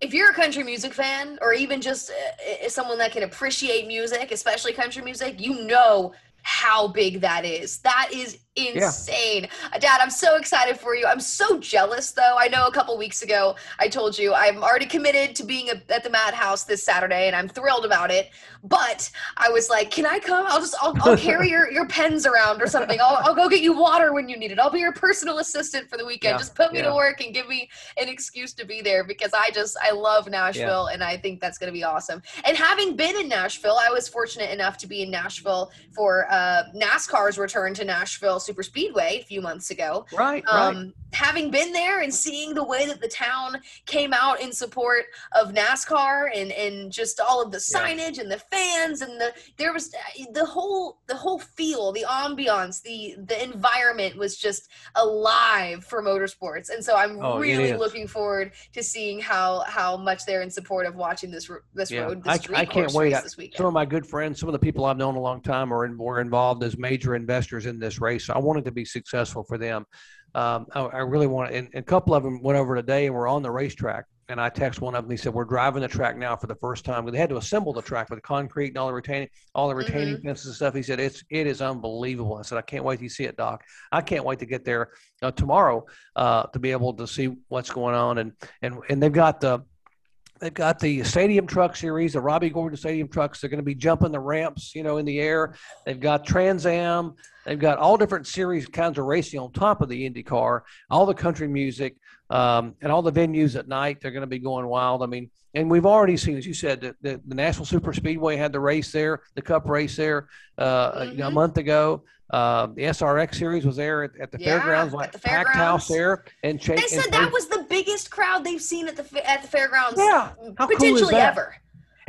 if you're a country music fan or even just uh, uh, someone that can appreciate music, especially country music, you know how big that is. That is insane. Uh, Dad, I'm so excited for you. I'm so jealous though. I know a couple weeks ago I told you I'm already committed to being a, at the Madhouse this Saturday and I'm thrilled about it. But I was like, can I come? I'll just I'll, I'll carry (laughs) your, your pens around or something. I'll, I'll go get you water when you need it. I'll be your personal assistant for the weekend. Yeah, Just put me yeah. to work and give me an excuse to be there because I just I love Nashville and I think that's going to be awesome. And having been in Nashville, I was fortunate enough to be in Nashville for uh, NASCAR's return to Nashville Super Speedway a few months ago. Right, right. Um, having been there and seeing the way that the town came out in support of NASCAR and and just all of the Yeah. signage and the fans and the there was uh, the whole the whole feel, the ambiance, the the environment was just alive for motorsports. And so I'm Oh, really looking forward to seeing how how much they're in support of watching this this Yeah, road I- this street I can't wait. this weekend. Some of my good friends, some of the people I've known a long time, are in, involved as major investors in this race. So I wanted to be successful for them. Um, I, I really want, and, and a couple of them went over today and were on the racetrack. And I texted one of them. He said, "We're driving the track now for the first time. They had to assemble the track with the concrete and all the retaining, all the retaining Mm-hmm. fences and stuff." He said, "It's it is unbelievable." I said, "I can't wait to see it, Doc. I can't wait to get there uh, tomorrow uh, to be able to see what's going on." And and and they've got the They've got the Stadium Truck Series, the Robby Gordon Stadium Trucks. They're going to be jumping the ramps, you know, in the air. They've got Trans Am. They've got all different series kinds of racing on top of the Indy car, all the country music, um, and all the venues at night. They're going to be going wild. I mean, and we've already seen, as you said, the, the, the Nashville Super Speedway had the race there, the Cup race there uh, know, a month ago. Uh, the SRX series was there at, at the Yeah, fairgrounds, at like the packed house fairgrounds. there, and Chase. they said that was the biggest crowd they've seen at the at the fairgrounds Yeah, how cool is potentially that? ever.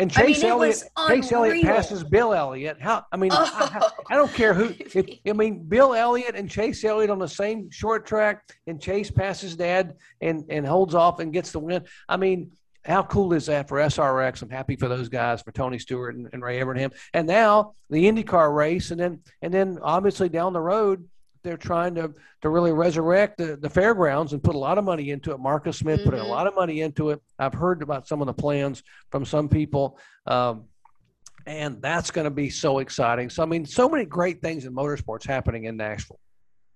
And I mean, Chase Elliott, Chase Elliott passes Bill Elliott. How? I mean, I, I- Oh. (laughs) I don't care who. If, I mean, Bill Elliott and Chase Elliott on the same short track, and Chase passes Dad and and holds off and gets the win. I mean, how cool is that for SRX? I'm happy for those guys, for Tony Stewart and, and Ray Evernham. And now the IndyCar race, and then and then obviously down the road, they're trying to to really resurrect the, the fairgrounds and put a lot of money into it. Marcus Smith mm-hmm. put a lot of money into it. I've heard about some of the plans from some people. Um, and that's going to be so exciting. So, I mean, so many great things in motorsports happening in Nashville.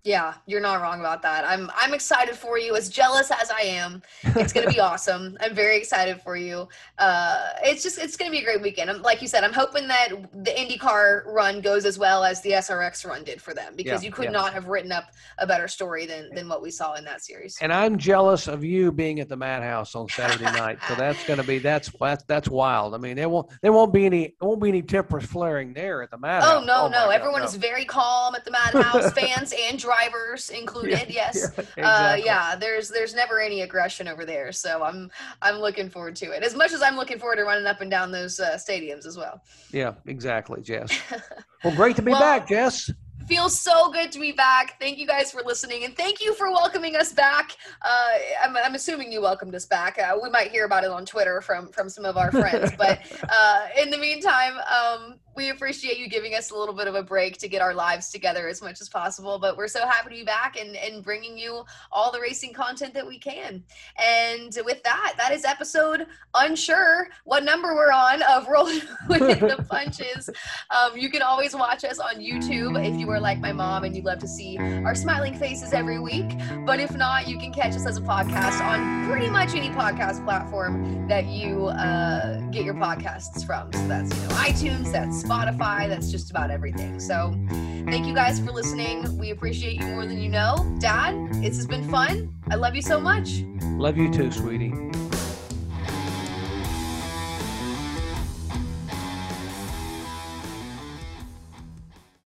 Yeah, you're not wrong about that. I'm I'm excited for you. As jealous as I am, it's gonna be (laughs) awesome. I'm very excited for you. Uh, it's just it's gonna be a great weekend. I'm, like you said, I'm hoping that the IndyCar run goes as well as the SRX run did for them because yeah, you could yeah. not have written up a better story than than what we saw in that series. And I'm jealous of you being at the Madhouse on Saturday night. So that's gonna be that's that's that's wild. I mean, there won't there won't be any there won't be any tempers flaring there at the Madhouse. Oh no oh, no, everyone God, no. is very calm at the Madhouse. Fans and drivers (laughs) drivers (laughs) included. Yeah, yes. Yeah, uh, exactly. uh, yeah, there's there's never any aggression over there, so I'm I'm looking forward to it as much as I'm looking forward to running up and down those uh, stadiums as well. Yeah, exactly, Jess. (laughs) well, great to be well, back, Jess feels so good to be back. Thank you guys for listening, and thank you for welcoming us back. Uh, I'm, I'm, assuming you welcomed us back. Uh, we might hear about it on Twitter from from some of our friends, but (laughs) uh, in the meantime, um, we appreciate you giving us a little bit of a break to get our lives together as much as possible. But we're so happy to be back and, and bringing you all the racing content that we can. And with that, that is episode unsure what number we're on of Rolling (laughs) with the Punches. Um, you can always watch us on YouTube if you are like my mom and you love to see our smiling faces every week. But if not, you can catch us as a podcast on pretty much any podcast platform that you uh, get your podcasts from. So that's you know iTunes, that's Spotify. That's just about everything. So thank you guys for listening. We appreciate you more than you know. Dad, this has been fun. I love you so much. Love you too, sweetie.